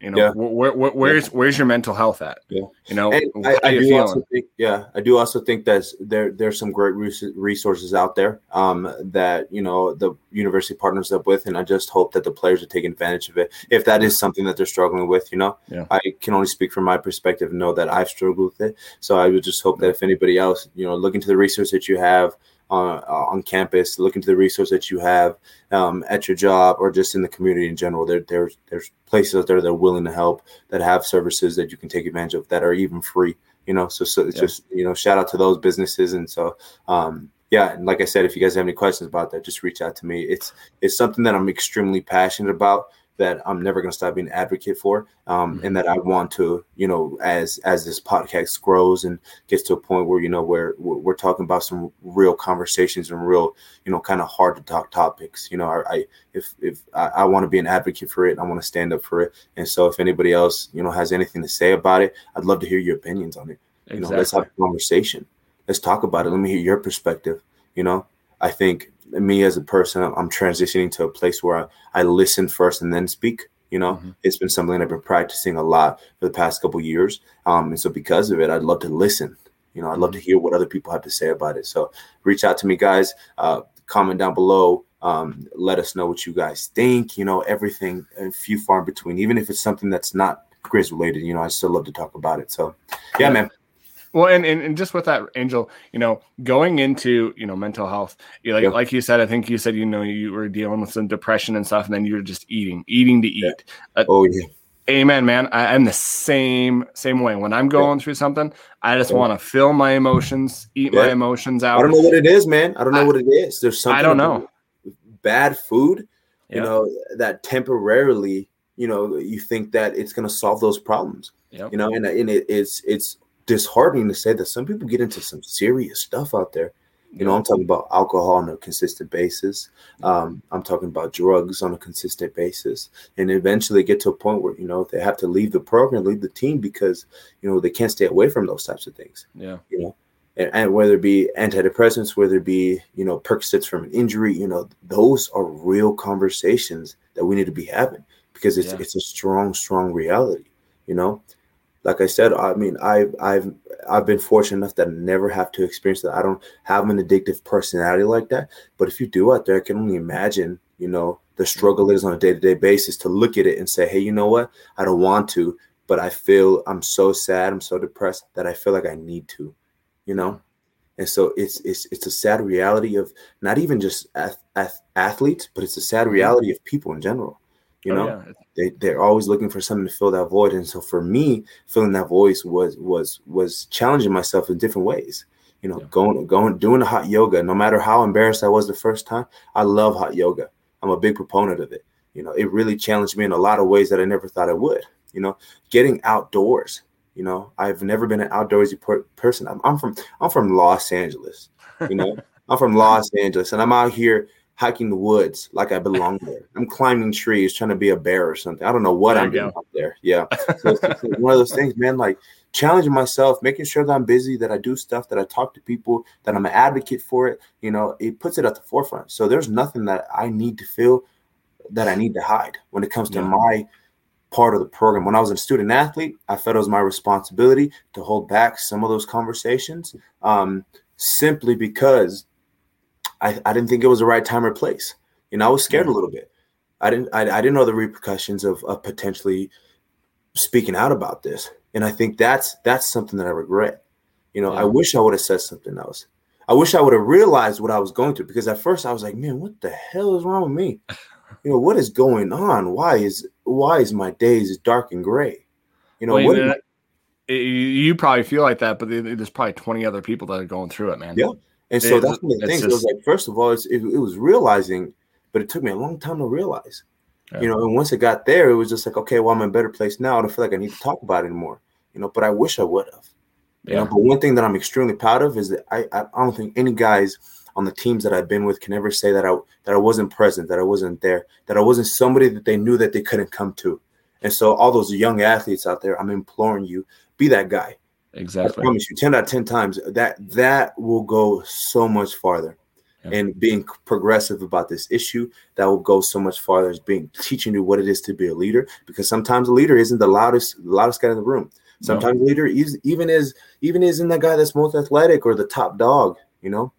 you know, yeah. where, where, where's yeah. where's your mental health at? Yeah. You know, I, I do also think, yeah, I do also think that there there's some great resources out there um, that you know the university partners up with, and I just hope that the players are taking advantage of it. If that is something that they're struggling with, you know, yeah. I can only speak from my perspective and know that I've struggled with it. So I would just hope that if anybody else, you know, look into the resource that you have on, on campus, look into the resource that you have um, at your job or just in the community in general. There, there's there's places out there that are willing to help, that have services that you can take advantage of that are even free. You know, so so it's yeah. just you know shout out to those businesses and so um, yeah, and like I said, if you guys have any questions about that, just reach out to me. It's it's something that I'm extremely passionate about that I'm never going to stop being an advocate for, um, mm-hmm. and that I want to, you know, as as this podcast grows and gets to a point where you know where we're, we're talking about some real conversations and real, you know, kind of hard to talk topics. You know, I, I if if I, I want to be an advocate for it, I want to stand up for it, and so if anybody else, you know, has anything to say about it, I'd love to hear your opinions on it. Exactly. You know, let's have a conversation. Let's talk about it. Let me hear your perspective. You know, I think me as a person, I'm transitioning to a place where I, I listen first and then speak. You know, mm-hmm. it's been something I've been practicing a lot for the past couple years. Um, and so because of it, I'd love to listen. You know, I'd love to mm-hmm. hear what other people have to say about it. So reach out to me, guys. Uh, comment down below. Um, let us know what you guys think. You know, everything, a few far in between, even if it's something that's not Grizz related. You know, I still love to talk about it. So, yeah, man. Well, and, and, and just with that, Angel, you know, going into you know mental health, you like like you said, I think you said you know you were dealing with some depression and stuff, and then you're just eating, eating to eat. Yeah. Uh, oh yeah. Amen, man. I, am the same same way. When I'm going yeah. through something, I just yeah. want to feel my emotions, eat my emotions out. I don't know what it is, man. I don't know I, what it is. There's something. I don't know. Bad food, you know, that temporarily, you know, you think that it's going to solve those problems. Yep. You know, and, and it, it's it's disheartening to say that some people get into some serious stuff out there. You know, I'm talking about alcohol on a consistent basis. Um, I'm talking about drugs on a consistent basis, and eventually get to a point where you know they have to leave the program, leave the team because you know they can't stay away from those types of things. Yeah, you know, and, and whether it be antidepressants, whether it be you know Percocets from an injury, you know, those are real conversations that we need to be having because it's yeah. it's a strong, strong reality. You know, like I said, I mean, I've I've I've been fortunate enough that I never have to experience that. I don't have an addictive personality like that. But if you do out there, I can only imagine, you know, the struggle is on a day-to-day basis to look at it and say, hey, you know what? I don't want to, but I feel I'm so sad, I'm so depressed that I feel like I need to, you know? And so it's it's it's a sad reality of not even just ath- ath- athletes, but it's a sad mm-hmm. reality of people in general. You oh, know, yeah. they they're always looking for something to fill that void, and so for me, filling that voice was was was challenging myself in different ways. You know, yeah. going going doing the hot yoga. No matter how embarrassed I was the first time, I love hot yoga. I'm a big proponent of it. You know, it really challenged me in a lot of ways that I never thought I would. You know, getting outdoors. You know, I've never been an outdoorsy per- person. I'm, I'm from I'm from Los Angeles. You know, *laughs* I'm from Los Angeles, and I'm out here hiking the woods like I belong *laughs* there. I'm climbing trees, trying to be a bear or something. I don't know what there I'm doing up there. Yeah, *laughs* so it's, it's one of those things, man. Like challenging myself, making sure that I'm busy, that I do stuff, that I talk to people, that I'm an advocate for it. You know, it puts it at the forefront. So there's nothing that I need to feel that I need to hide when it comes to yeah. my part of the program. When I was a student athlete, I felt it was my responsibility to hold back some of those conversations um, simply because I, I didn't think it was the right time or place. You know, I was scared a little bit. I didn't I, I didn't know the repercussions of, of potentially speaking out about this. And I think that's that's something that I regret. You know, yeah. I wish I would have said something else. I wish I would have realized what I was going through because at first I was like, man, what the hell is wrong with me? *laughs* You know, what is going on? Why is why is my days dark and gray? You know, well, what you, know, you probably feel like that, but there's probably 20 other people that are going through it, man. Yeah. And so it, that's one of the things. Just, it was like, first of all, it, it, was realizing, but it took me a long time to realize. Yeah. You know, and once it got there, it was just like, okay, well, I'm in a better place now. I don't feel like I need to talk about it anymore. You know, but I wish I would have. You know, but one thing that I'm extremely proud of is that I, I don't think any guys on the teams that I've been with can ever say that I that I wasn't present, that I wasn't there, that I wasn't somebody that they knew that they couldn't come to. And so all those young athletes out there, I'm imploring you, be that guy. Exactly. I promise you, 10 out of 10 times that that will go so much farther. Yeah. And being progressive about this issue, that will go so much farther as being teaching you what it is to be a leader. Because sometimes a leader isn't the loudest, loudest guy in the room. Sometimes no. leader is even is even isn't the guy that's most athletic or the top dog, you know.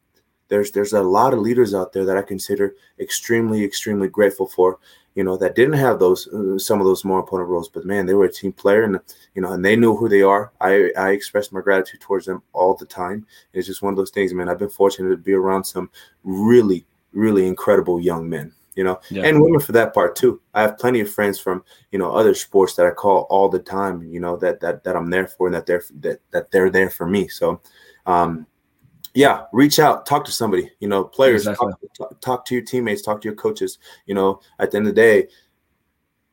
There's there's a lot of leaders out there that I consider extremely, extremely grateful for you know, that didn't have those uh, some of those more important roles. But man, they were a team player, and you know, and they knew who they are. I I expressed my gratitude towards them all the time. It's just one of those things, man. I've been fortunate to be around some really, really incredible young men. You know, yeah. and women for that part too. I have plenty of friends from you know other sports that I call all the time. You know that that that I'm there for, and that they're that that they're there for me. So, um, yeah, reach out, talk to somebody. You know, players, exactly. talk, talk, to your teammates, talk to your coaches. You know, at the end of the day,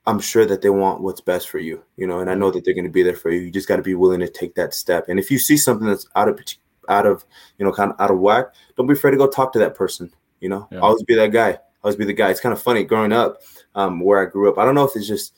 I'm sure that they want what's best for you, you know, and I know that they're going to be there for you. You just got to be willing to take that step. And if you see something that's out of out of you know kind of out of whack, don't be afraid to go talk to that person. You know, yeah. always be that guy. Always be the guy. It's kind of funny growing up um, where I grew up. I don't know if it's just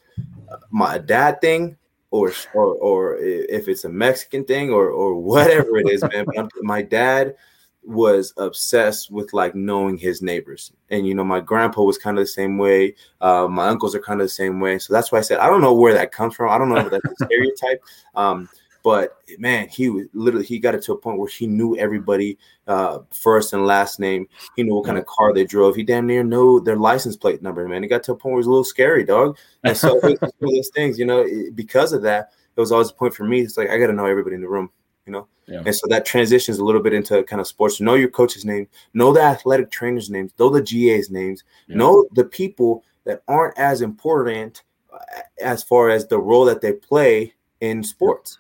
my dad thing or or or if it's a Mexican thing or or whatever it is, man. But my dad was obsessed with like knowing his neighbors. And you know my grandpa was kind of the same way. Uh, my uncles are kind of the same way. So that's why i said i don't know where that comes from. I don't know if that's a *laughs* stereotype. Um, but man he was literally he got it to a point where he knew everybody uh, first and last name he knew what kind of car they drove he damn near knew their license plate number man it got to a point where it was a little scary dog and so it was one of those things you know because of that it was always a point for me it's like i got to know everybody in the room you know. Yeah. And so that transitions a little bit into kind of sports. Know your coach's name, know the athletic trainers' names, know the GA's names, yeah. know the people that aren't as important uh, as far as the role that they play in sports.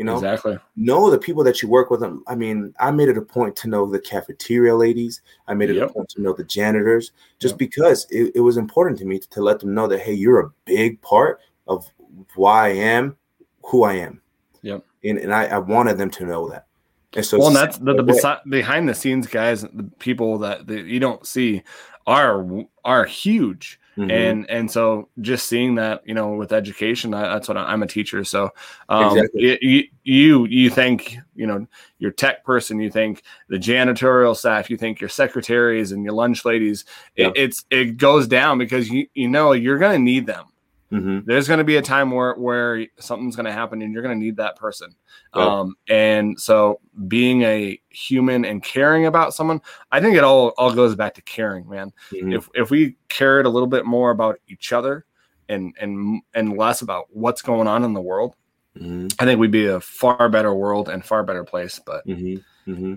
You know, exactly. Know the people that you work with. Um, I mean, I made it a point to know the cafeteria ladies. I made it yep. a point to know the janitors, just yep. because it, it was important to me to, to let them know that hey, you're a big part of why I am who I am. Yep and, and I, I wanted them to know that. And so, well, and that's the, the besi- behind the scenes guys, the people that, that you don't see are are huge. Mm-hmm. And and so just seeing that, you know, with education, I, that's what I, am a teacher. So um, exactly. you, you you think you know your tech person, you think the janitorial staff, you think your secretaries and your lunch ladies. Yeah. It, it's it goes down because you you know you're going to need them. Mm-hmm. There's going to be a time where where something's going to happen, and you're going to need that person. Um, and so, being a human and caring about someone, I think it all all goes back to caring, man. Mm-hmm. If if we cared a little bit more about each other and and and less about what's going on in the world, mm-hmm. I think we'd be a far better world and far better place. But mm-hmm. Mm-hmm.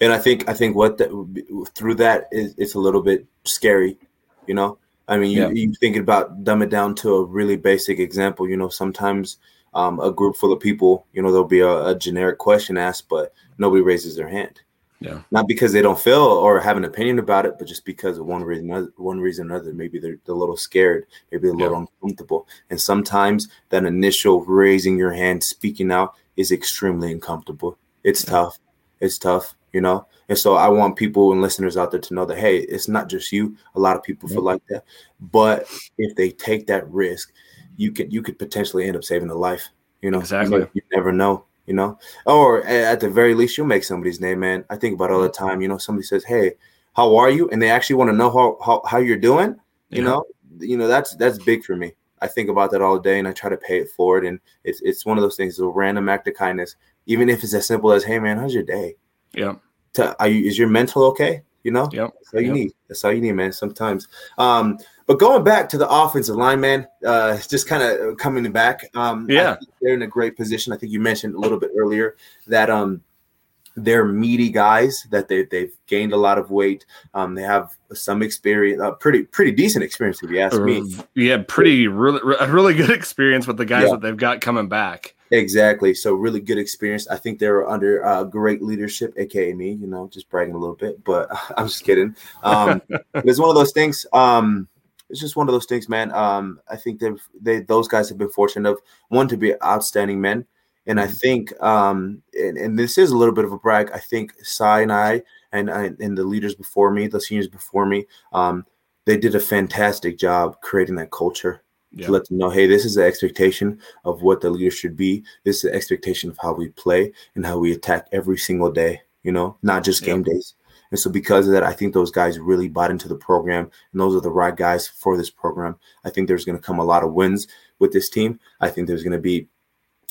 and I think I think what the, through that is it's a little bit scary, you know I mean, you, yeah. you think about dumb it down to a really basic example. You know, sometimes um, a group full of people, you know, there'll be a, a, generic question asked, but nobody raises their hand. Yeah. Not because they don't feel or have an opinion about it, but just because of one reason, one reason or another. Maybe they're, they're a little scared, maybe a little yeah. uncomfortable. And sometimes that initial raising your hand, speaking out, is extremely uncomfortable. It's yeah. tough. It's tough, you know. And so I want people and listeners out there to know that hey, it's not just you. A lot of people feel mm-hmm. like that, but if they take that risk, you could you could potentially end up saving a life. You know, exactly. You, you never know. You know, or at the very least, you'll make somebody's name, man. I think about all mm-hmm. the time. You know, somebody says, "Hey, how are you?" and they actually want to know how how, how you're doing. You yeah. know, you know that's that's big for me. I think about that all day, and I try to pay it forward. And it's it's one of those things, a random act of kindness, even if it's as simple as, "Hey, man, how's your day?" Yeah to are you, is your mental okay? You know, yep. that's all you yep. need. That's all you need, man. Sometimes. Um, but going back to the offensive line, man, uh, just kind of coming back. Um, yeah, they're in a great position. I think you mentioned a little bit earlier that um, they're meaty guys that they they've gained a lot of weight. Um, they have some experience, uh, pretty pretty decent experience if you ask me. Yeah, pretty really a really good *laughs* experience with the guys yeah. that they've got coming back. Exactly. So really good experience. I think they're under uh, great leadership, aka me. You know, just bragging a little bit, but *laughs* I'm just kidding. Um, *laughs* it's one of those things. Um, it's just one of those things, man. Um, I think they've they those guys have been fortunate of one to be outstanding men, and I mm-hmm. think um, and, and this is a little bit of a brag. I think Cy and I and and the leaders before me, the seniors before me, um, they did a fantastic job creating that culture yeah. to let them know, hey, this is the expectation of what the leader should be. This is the expectation of how we play and how we attack every single day, you know, not just game yeah. days. And so because of that, I think those guys really bought into the program, and those are the right guys for this program. I think there's going to come a lot of wins with this team. I think there's going to be,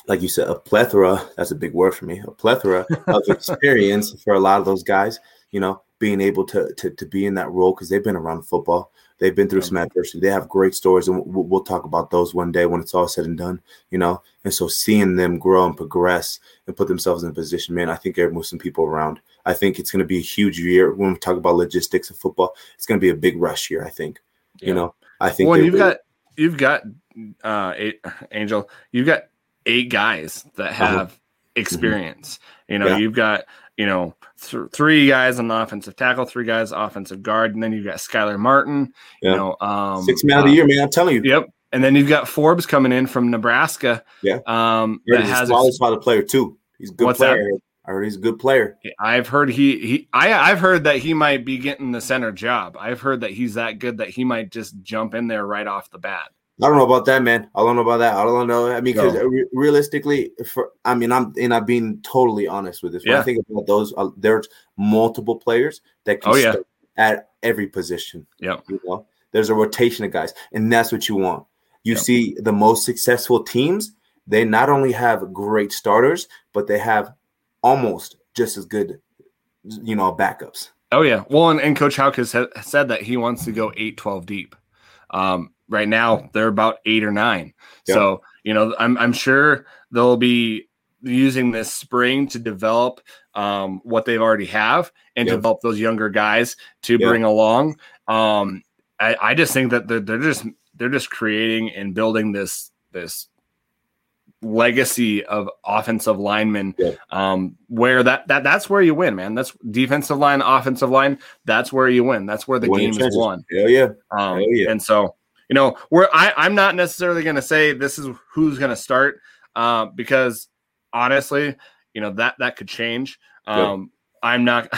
like you said, a plethora. That's a big word for me. A plethora of *laughs* experience for a lot of those guys. You know, being able to to, to be in that role because they've been around football. They've been through some adversity. They have great stories, and we'll, we'll, talk about those one day when it's all said and done. You know, and so seeing them grow and progress and put themselves in a position, man, I think they're moving some people around. I think it's going to be a huge year when we talk about logistics of football. It's going to be a big rush year. I think. Yeah. You know, I think. Well, you've got you've got uh, eight, *laughs* Angel. You've got eight guys that uh-huh. have uh-huh. experience. Mm-hmm. You know, yeah. you've got you know, th- three guys on the offensive tackle, three guys offensive guard, and then you've got Skylar Martin. Yeah. You know, um, six man of the uh, year, man. I'm telling you. Yep. and then you've got Forbes coming in from Nebraska. Yeah. Um, Yeah, that he's has a solid, player too. He's a good What's that? player. I heard he's a good player. I've heard he he I I've heard that he might be getting the center job. I've heard that he's that good that he might just jump in there right off the bat. I don't know about that, man. I don't know about that. I don't know. I mean, because No. re- realistically, for I mean, I'm and I'm being totally honest with this. When Yeah. I think about those, uh, there's multiple players that can Oh, yeah. at every position. Yeah, You know, there's a rotation of guys, and that's what you want. You Yep. see, the most successful teams, they not only have great starters, but they have almost just as good, you know, backups. Oh yeah. Well, and, and Coach Hauck has sa- said that he wants to go 8, 12 deep. Um, right now they're about eight or nine. Yeah. So you know, I'm I'm sure they'll be using this spring to develop um, what they've already have and Yeah. develop those younger guys to Yeah. bring along. Um, I, I just think that they're, they're just they're just creating and building this this legacy of offensive linemen Yeah. um where that that that's where you win man that's defensive line offensive line that's where you win that's where the game is won Hell yeah. um, Hell yeah. and so you know we're I, i'm not necessarily going to say this is who's going to start uh, because honestly you know that that could change. Um i'm not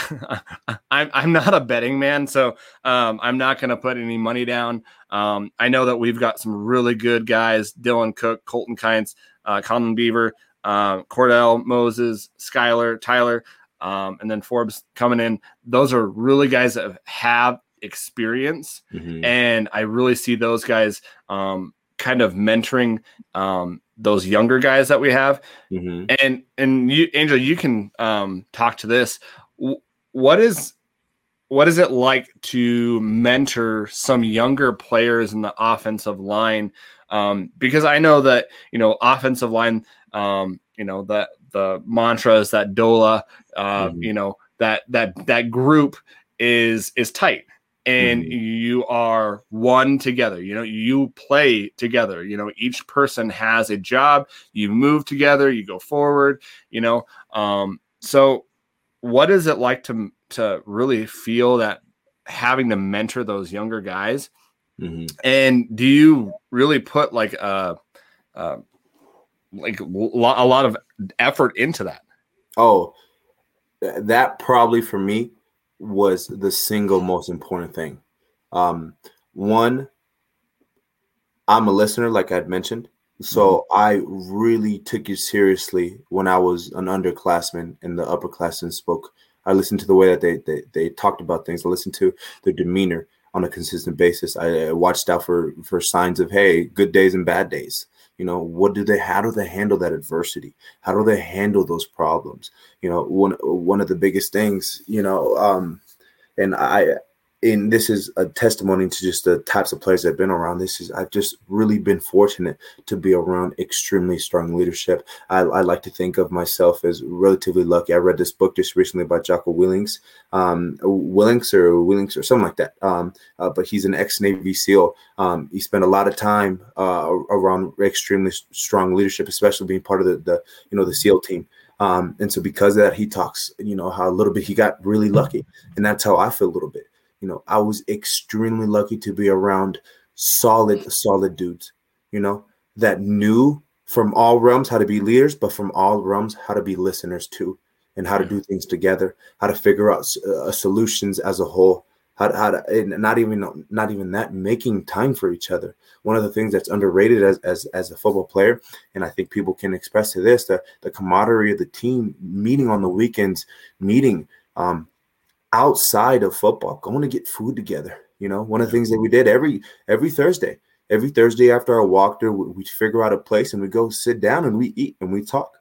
*laughs* I'm, I'm not a betting man so um, i'm not going to put any money down. Um, i know that we've got some really good guys dylan cook colton kynes uh, colin beaver uh, cordell moses skyler tyler um, and then forbes coming in. Those are really guys that have experience Mhm. and I really see those guys um, kind of mentoring um, those younger guys that we have. Mhm. And and you, Angel, you can um, talk to this. What is what is it like to mentor some younger players in the offensive line? Um, because I know that you know offensive line, um, you know that the mantras that Dola, uh, Mhm. you know that that that group is is tight and Mhm. you are one together you know you play together you know each person has a job you move together you go forward you know um so what is it like to to really feel that having to mentor those younger guys Mhm. and do you really put like a, uh like a lot of effort into that Oh, that probably for me was the single most important thing. Um, one, I'm a listener, like I'd mentioned. So I really took it seriously when I was an underclassman and the upperclassmen spoke. I listened to the way that they, they they talked about things. I listened to their demeanor on a consistent basis. I, I watched out for for signs of hey, good days and bad days. You know, what do they? How do they handle that adversity? How do they handle those problems? You know, one one of the biggest things. You know, um, and I and this is a testimony to just the types of players have been around. This is I've just really been fortunate to be around extremely strong leadership. I, I like to think of myself as relatively lucky. I read this book just recently by Jocko Willings, um, Willings or Willings or something like that. Um, uh, but he's an ex-Navy SEAL. Um, he spent a lot of time uh, around extremely strong leadership, especially being part of the, the you know the SEAL team. Um, and so because of that, he talks, you know, how a little bit he got really lucky, and that's how I feel a little bit. You know, I was extremely lucky to be around solid, solid dudes. You know, that knew from all realms how to be leaders, but from all realms how to be listeners too, and how to do things together, how to figure out uh, solutions as a whole. How to, how to not even not even that making time for each other. One of the things that's underrated as as as a football player, and I think people can express to this the the camaraderie of the team meeting on the weekends, meeting um, outside of football, going to get food together. You know, one of the things that we did every every Thursday, every Thursday after our walk through, we, we figure out a place and we go sit down and we eat and we talk.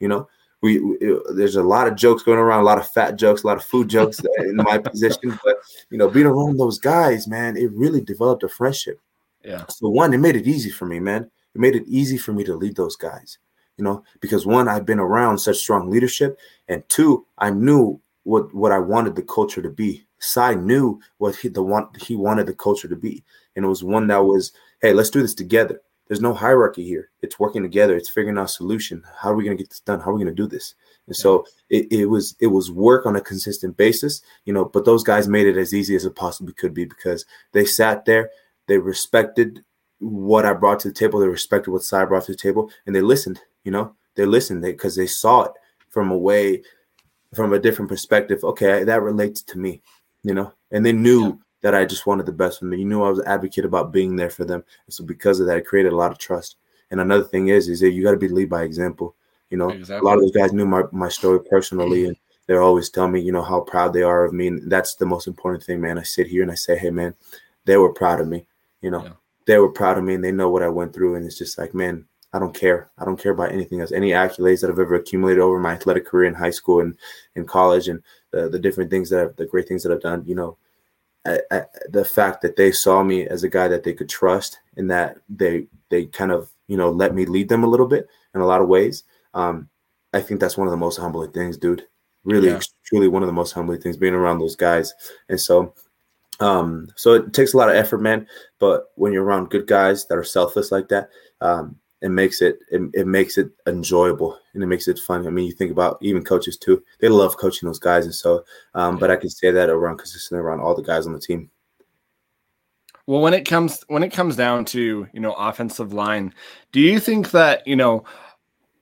You know, we, we there's a lot of jokes going around, a lot of fat jokes, a lot of food *laughs* jokes uh, in my position, but you know, being around those guys, man, it really developed a friendship. yeah So one, it made it easy for me, man. It made it easy for me to lead those guys, you know, because one, I've been around such strong leadership, and two, I knew what what I wanted the culture to be. Cy knew what he the want he wanted the culture to be, and it was one that was, hey, let's do this together. There's no hierarchy here. It's working together. It's figuring out a solution. How are we going to get this done? How are we going to do this? And so it, it was it was work on a consistent basis, you know. But those guys made it as easy as it possibly could be because they sat there, they respected what I brought to the table. They respected what I brought to the table, and they listened. You know, they listened because they, they saw it from a way, from a different perspective. Okay, that relates to me. You know, and they knew yeah. that I just wanted the best for them. You knew I was an advocate about being there for them, and so because of that, it created a lot of trust. And another thing is, is that you got to be lead by example. You know, exactly. a lot of those guys knew my, my story personally, and they're always telling me, you know, how proud they are of me. And that's the most important thing, man. I sit here and I say, hey, man, they were proud of me. You know, yeah. they were proud of me and they know what I went through. And it's just like, man, I don't care. I don't care about anything else. Any accolades that I've ever accumulated over my athletic career in high school and in college and the, the different things that I've, the great things that I've done, you know, I, I, the fact that they saw me as a guy that they could trust and that they they kind of you know let me lead them a little bit in a lot of ways um, I think that's one of the most humbling things, dude. Really, yeah. truly one of the most humbling things being around those guys. And so, um, so it takes a lot of effort, man. But when you're around good guys that are selfless like that, um, it makes it, it, it makes it enjoyable and it makes it fun. I mean, you think about even coaches too; they love coaching those guys, and so. Um. But I can say that around consistently around all the guys on the team. Well, when it comes when it comes down to you know offensive line, do you think that you know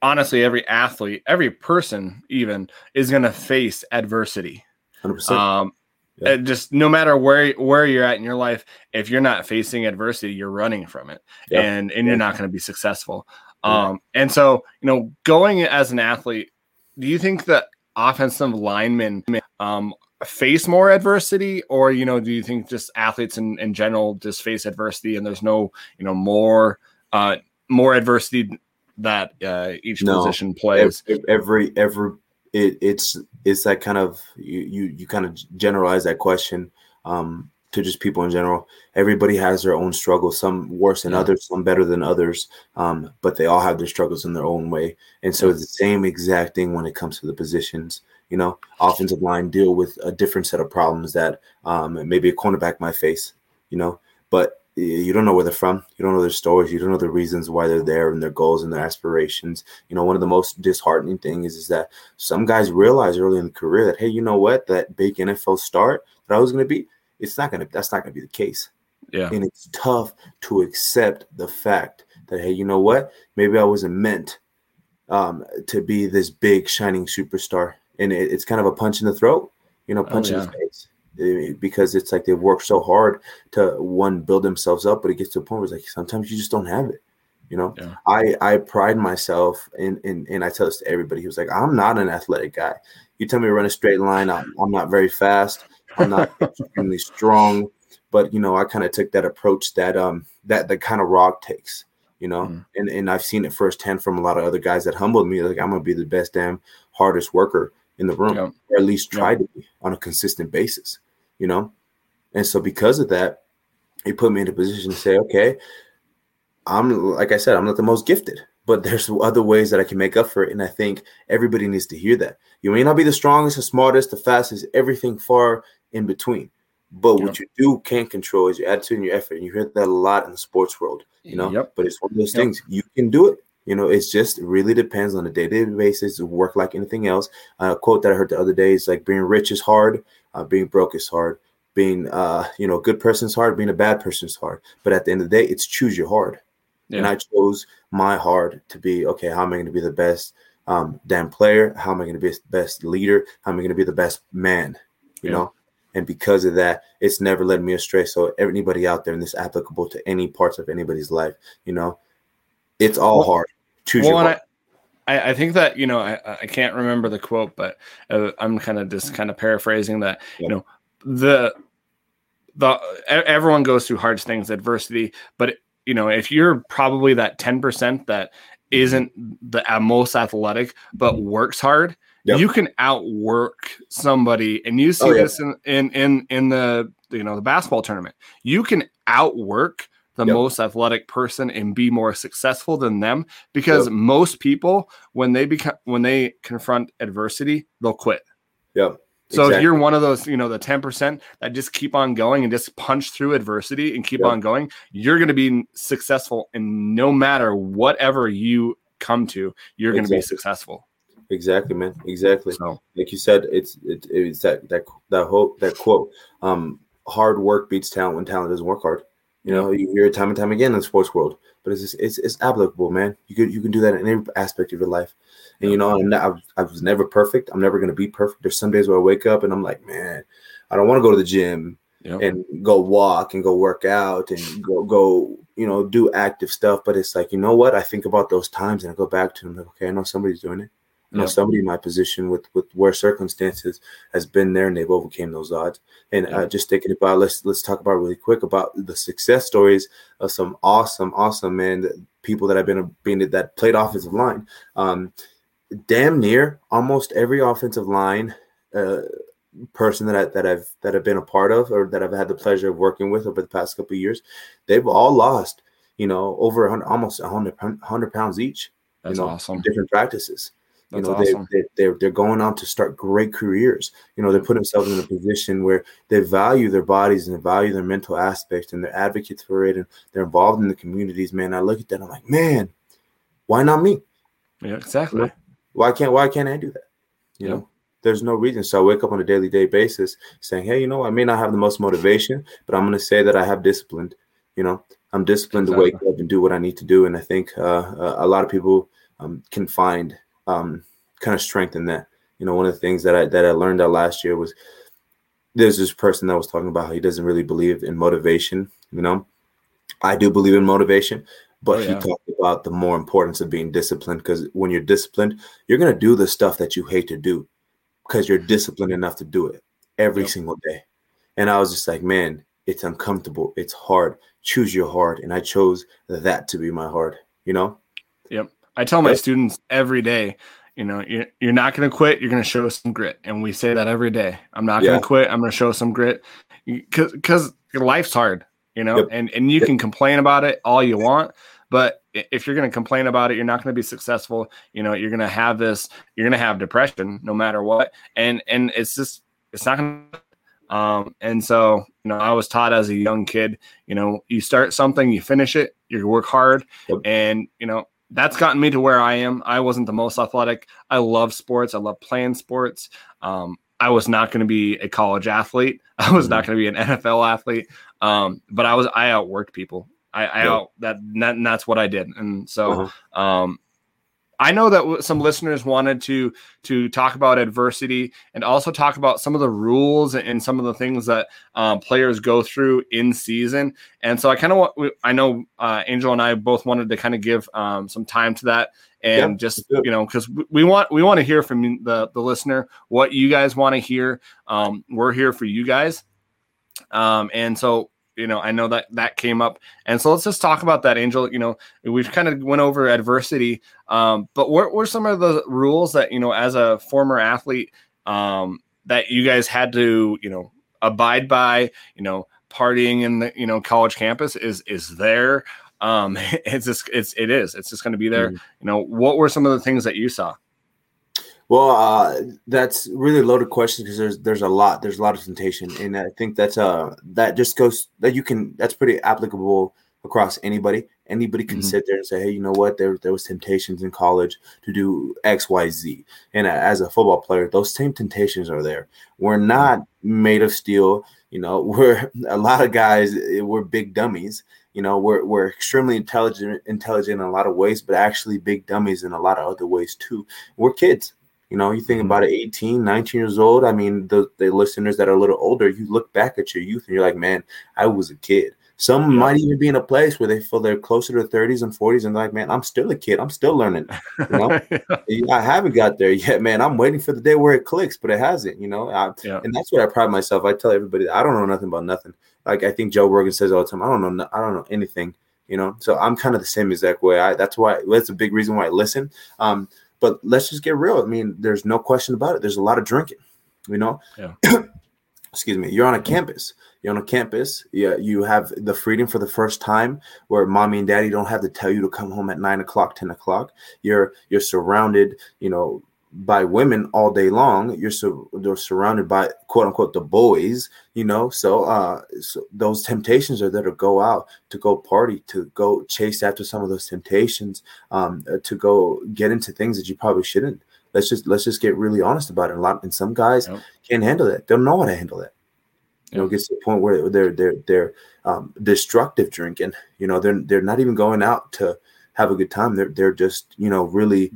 honestly every athlete, every person even is going to face adversity. 100%. Um, yeah. just no matter where where you're at in your life, if you're not facing adversity, you're running from it, and and you're not going to be successful. Um, and so you know, going as an athlete, do you think that offensive linemen um, face more adversity, or you know, do you think just athletes in, in general just face adversity, and there's no you know more uh, more adversity that uh, each no, position plays. Every every it, it's it's that kind of you you, you kind of generalize that question um, to just people in general. Everybody has their own struggles, some worse than yeah. others, some better than others, um, but they all have their struggles in their own way. And so it's the same exact thing when it comes to the positions. You know, offensive line deal with a different set of problems that um, maybe a cornerback might face. You know, but you don't know where they're from. You don't know their stories. You don't know the reasons why they're there and their goals and their aspirations. You know, one of the most disheartening things is, is that some guys realize early in the career that, hey, you know what, that big NFL start that I was going to be, it's not going to, that's not going to be the case. Yeah. And it's tough to accept the fact that, hey, you know what, maybe I wasn't meant um, to be this big shining superstar. And it, it's kind of a punch in the throat, you know, oh, punch oh, yeah. in the face because it's like they've worked so hard to one build themselves up, but it gets to a point where it's like sometimes you just don't have it. You know, yeah. I I pride myself in in and I tell this to everybody. He was like, I'm not an athletic guy. You tell me to run a straight line, I'm, I'm not very fast. I'm not *laughs* extremely strong, but you know, I kind of took that approach that um that the kind of rock takes. You know, mm. and and I've seen it firsthand from a lot of other guys that humbled me. Like I'm gonna be the best damn hardest worker in the room, yeah. or at least try yeah. to be on a consistent basis you know? And so because of that, it put me in a position to say, okay, I'm like I said, I'm not the most gifted, but there's other ways that I can make up for it. And I think everybody needs to hear that. You may not be the strongest, the smartest, the fastest, everything far in between. But yep. what you do can't control is your attitude and your effort. And you hear that a lot in the sports world, you know. Yep. But it's one of those yep. things you can do it. You know, it's just it really depends on a day-to-day basis. Work like anything else. Uh, a quote that I heard the other day is like being rich is hard, uh, being broke is hard. Being, uh, you know, a good person's hard. Being a bad person's hard. But at the end of the day, it's choose your hard. Yeah. And I chose my hard to be okay. How am I going to be the best um, damn player? How am I going to be the best leader? How am I going to be the best man? You yeah. know. And because of that, it's never led me astray. So anybody out there, and this applicable to any parts of anybody's life, you know, it's all well, hard. Choose well, your hard. I, I, think that you know I, I can't remember the quote, but uh, I'm kind of just mm. kind of paraphrasing that. You know, the the everyone goes through hard things, adversity, but you know if you're probably that 10 percent that mm-hmm. isn't the uh, most athletic but mm-hmm. works hard, yep. you can outwork somebody, and you see oh, yeah. this in, in in in the you know the basketball tournament. You can outwork the yep. most athletic person and be more successful than them because yep. most people when they become when they confront adversity they'll quit yep so exactly. if you're one of those you know the 10% that just keep on going and just punch through adversity and keep yep. on going you're going to be successful and no matter whatever you come to you're going to be successful exactly man exactly so, like you said it's it, it's that that that hope that quote um hard work beats talent when talent doesn't work hard You know, you hear it time and time again in the sports world, but it's just, it's it's applicable, man. You can you can do that in every aspect of your life. And you know, I'm not, I, I was never perfect. I'm never gonna be perfect. There's some days where I wake up and I'm like, man, I don't want to go to the gym yep. and go walk and go work out and go go you know do active stuff. But it's like you know what? I think about those times and I go back to them like, okay, I know somebody's doing it. I know yep. somebody in my position with with where circumstances has been there and they've overcame those odds. And yep. uh, just thinking about let's let's talk about really quick about the success stories of some awesome, awesome man people that have been being that played offensive line. Um, damn near almost every offensive line uh, person that I that I've that I've been a part of or that I've had the pleasure of working with over the past couple years, they've all lost, you know, over 100, almost 100, 100 pounds each. That's you know, awesome. Different practices. That's you know, awesome. they, they, they're they're going on to start great careers. You know, they put themselves in a position where they value their bodies and they value their mental aspects and they're advocates for it and they're involved in the communities. Man, I look at that, I'm like, man, why not me? Yeah, exactly. You know, why can't why can't I do that? You yeah. know, there's no reason. So I wake up on a daily day basis saying, hey, you know, I may not have the most motivation, but I'm going to say that I have disciplined. You know, I'm disciplined exactly. to wake up and do what I need to do. And I think uh, a lot of people um, can find um, kind of strength in that. You know, one of the things that I that I learned out last year was there's this person that was talking about how he doesn't really believe in motivation. You know, I do believe in motivation, but oh, yeah. he talked about the more importance of being disciplined because when you're disciplined, you're gonna do the stuff that you hate to do because you're disciplined enough to do it every yep. single day. And I was just like, man, it's uncomfortable. It's hard. Choose your heart. And I chose that to be my heart, you know? Yep. I tell my yep. students every day, you know, you're, you're not going to quit. You're going to show some grit. And we say that every day. I'm not yeah. going to quit. I'm going to show some grit because, because life's hard, you know, yep. and, and you can complain about it all you want, but if you're going to complain about it, you're not going to be successful. You know, you're going to have this, you're going to have depression no matter what. And, and it's just, it's not going to, um, and so, you know, I was taught as a young kid, you know, you start something, you finish it, you work hard. Yep. And, you know, that's gotten me to where I am. I wasn't the most athletic. I love sports. I love playing sports. Um, I was not going to be a college athlete. *laughs* I was not mm-hmm. going to be an NFL athlete. Um, but I was, I outworked people. I, I yeah. that, that and that's what I did. And so, uh-huh. um, I know that some listeners wanted to to talk about adversity and also talk about some of the rules and some of the things that um, players go through in season. And so I kind of want I know uh, Angel and I both wanted to kind of give um, some time to that and yeah, just you know because we want we want to hear from the the listener what you guys want to hear. Um, we're here for you guys. Um, and so you know, I know that that came up, and so let's just talk about that, Angel. You know, we've kind of went over adversity, um, but what were some of the rules that you know, as a former athlete, um, that you guys had to, you know, abide by? You know, partying in the you know college campus is is there. Um, *laughs* it's just it's it is it's just going to be there. Mm-hmm. You know, what were some of the things that you saw? Well, uh, that's really loaded question because there's there's a lot there's a lot of temptation, and I think that's uh that just goes that you can that's pretty applicable across anybody. Anybody can mm-hmm. sit there and say, hey, you know what? There there was temptations in college to do X, Y, Z, and as a football player, those same temptations are there. We're not made of steel. You know, *laughs* we're a lot of guys. Eh, we're big dummies. You know, we're we're extremely intelligent, intelligent in a lot of ways, but actually big dummies in a lot of other ways too. We're kids you know, you think mm-hmm. about it, 18, 19 years old. I mean, the, the listeners that are a little older, you look back at your youth and you're like, man, I was a kid. Some yeah. might even be in a place where they feel they're closer to 30s and 40s and like, man, I'm still a kid. I'm still learning. You know, *laughs* yeah. I haven't got there yet, man. I'm waiting for the day where it clicks, but it hasn't, you know. I, yeah. And that's what I pride myself. I tell everybody I don't know nothing about nothing. Like I think Joe Rogan says all the time, I don't know, I don't know anything, you know. So I'm kind of the same exact way. I that's why that's a big reason why I listen. Um, but let's just get real. I mean, there's no question about it. There's a lot of drinking, you know. Yeah. *coughs* Excuse me. You're on a campus. You're on a campus. Yeah, you have the freedom for the first time, where mommy and daddy don't have to tell you to come home at nine o'clock, ten o'clock. You're you're surrounded, you know, by women all day long. You're so they're surrounded by quote unquote the boys, you know. So uh so those temptations are there to go out, to go party, to go chase after some of those temptations, um, uh, to go get into things that you probably shouldn't. Let's just let's just get really honest about it. A lot and some guys yep. can't handle that. They don't know how to handle that. You know, it gets to the point where they're they're they're um, destructive drinking. You know, they're they're not even going out to have a good time. They're they're just you know really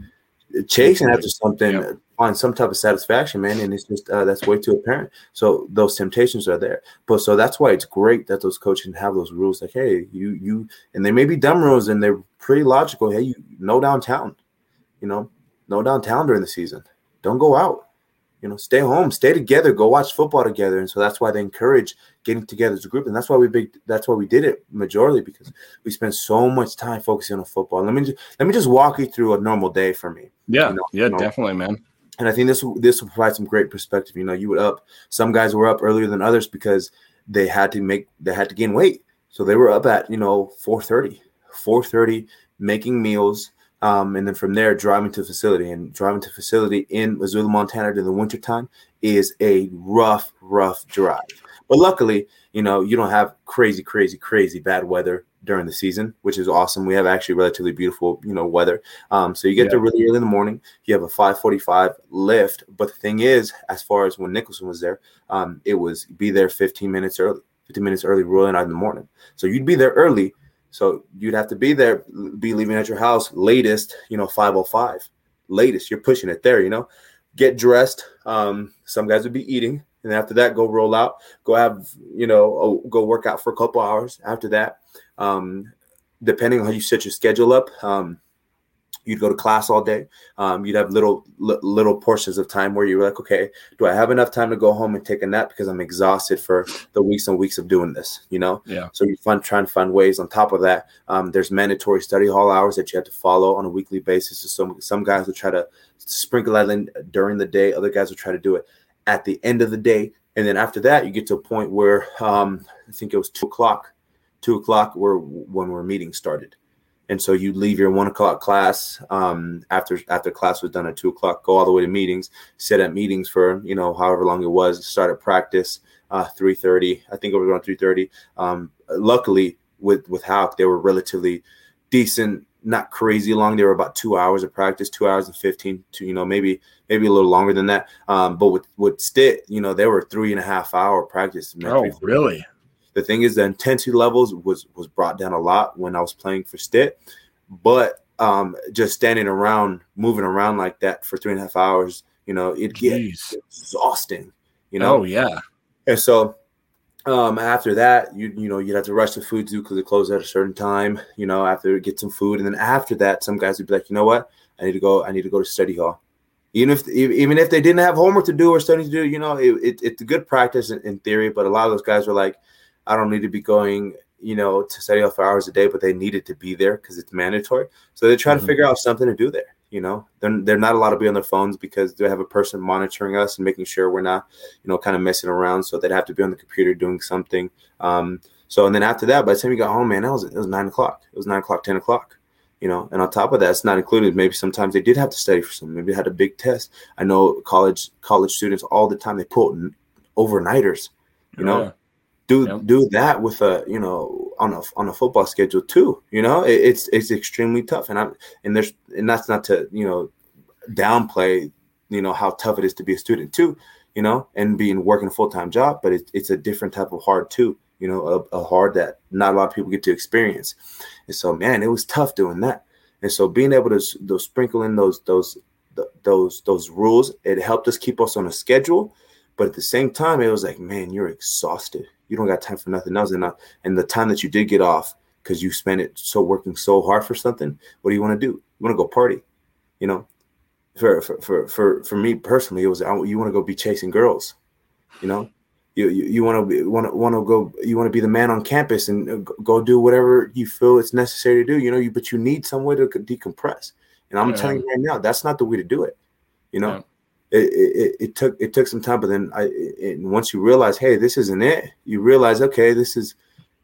chasing after something, yep. find some type of satisfaction, man. And it's just uh, that's way too apparent. So those temptations are there. But so that's why it's great that those coaches have those rules. Like, hey, you you, and they may be dumb rules and they're pretty logical. Hey, you no downtown, you know, no downtown during the season. Don't go out. You know, stay home, stay together, go watch football together. And so that's why they encourage getting together as a group. And that's why we big that's why we did it majorly because we spent so much time focusing on football. Let me just let me just walk you through a normal day for me. Yeah, you know, yeah, know? definitely, man. And I think this this will provide some great perspective. You know, you would up some guys were up earlier than others because they had to make they had to gain weight. So they were up at, you know, 4:30. 4:30 making meals, um, and then from there, driving to the facility and driving to facility in Missoula, Montana during the wintertime is a rough, rough drive. But luckily, you know, you don't have crazy, crazy, crazy bad weather during the season, which is awesome. We have actually relatively beautiful, you know, weather. Um, so you get yeah. there really early in the morning. You have a 545 lift. But the thing is, as far as when Nicholson was there, um, it was be there 15 minutes early, 15 minutes early rolling out in the morning. So you'd be there early so you'd have to be there, be leaving at your house latest, you know, 505. Latest. You're pushing it there, you know. Get dressed. Um, some guys would be eating. And after that, go roll out, go have, you know, go work out for a couple hours. After that, um, depending on how you set your schedule up, um, you'd go to class all day. Um, you'd have little little portions of time where you're like, okay, do I have enough time to go home and take a nap because I'm exhausted for the weeks and weeks of doing this? You know. Yeah. So you find trying to find ways. On top of that, um, there's mandatory study hall hours that you have to follow on a weekly basis. So some some guys will try to sprinkle that in during the day. Other guys will try to do it at the end of the day. And then after that, you get to a point where um, I think it was two o'clock. Two o'clock, where when our meeting started and so you leave your one o'clock class um, after after class was done at two o'clock go all the way to meetings sit at meetings for you know however long it was start at practice uh, 3.30 i think it was around 3.30 um, luckily with with Hauck, they were relatively decent not crazy long they were about two hours of practice two hours and 15 to you know maybe maybe a little longer than that. Um, but with with Stitt you know they were three and a half hour practice oh really the thing is, the intensity levels was was brought down a lot when I was playing for Stitt, but um, just standing around, moving around like that for three and a half hours, you know, it gets exhausting. You know. Oh yeah. And so um, after that, you you know you'd have to rush the food too because it closed at a certain time. You know, after get some food, and then after that, some guys would be like, you know what, I need to go. I need to go to study hall. Even if even if they didn't have homework to do or study to do, you know, it, it, it's a good practice in, in theory. But a lot of those guys were like, I don't need to be going, you know, to study off for hours a day, but they needed to be there because it's mandatory. So they try mm-hmm. to figure out something to do there. You know, they're, they're not allowed to be on their phones because they have a person monitoring us and making sure we're not, you know, kind of messing around. So they'd have to be on the computer doing something. Um, so and then after that, by the time you got home, man, it was it was nine o'clock. It was nine o'clock, ten o'clock you know and on top of that it's not included maybe sometimes they did have to study for something maybe they had a big test i know college college students all the time they pull overnighters you know yeah do yep. do that with a you know on a on a football schedule too. You know, it, it's it's extremely tough, and I'm and there's and that's not to you know downplay you know how tough it is to be a student too. You know, and being working a full time job, but it's it's a different type of hard too. You know, a, a hard that not a lot of people get to experience, and so man, it was tough doing that. And so being able to those sprinkle in those those those those rules, it helped us keep us on a schedule. But at the same time, it was like, man, you're exhausted you don't got time for nothing else. And, uh, and the time that you did get off because you spent it so working so hard for something, what do you want to do? You want to go party, you know? For, for, for, for, for me personally, it was, you want to go be chasing girls, you know? You, you, you want to want to want to go you want to be the man on campus and uh, go do whatever you feel it's necessary to do you know you but you need some way to decompress and i'm yeah. telling you right now that's not the way to do it you know yeah it, it, it, took it took some time, but then I it, once you realize, hey, this isn't it, you realize, okay, this is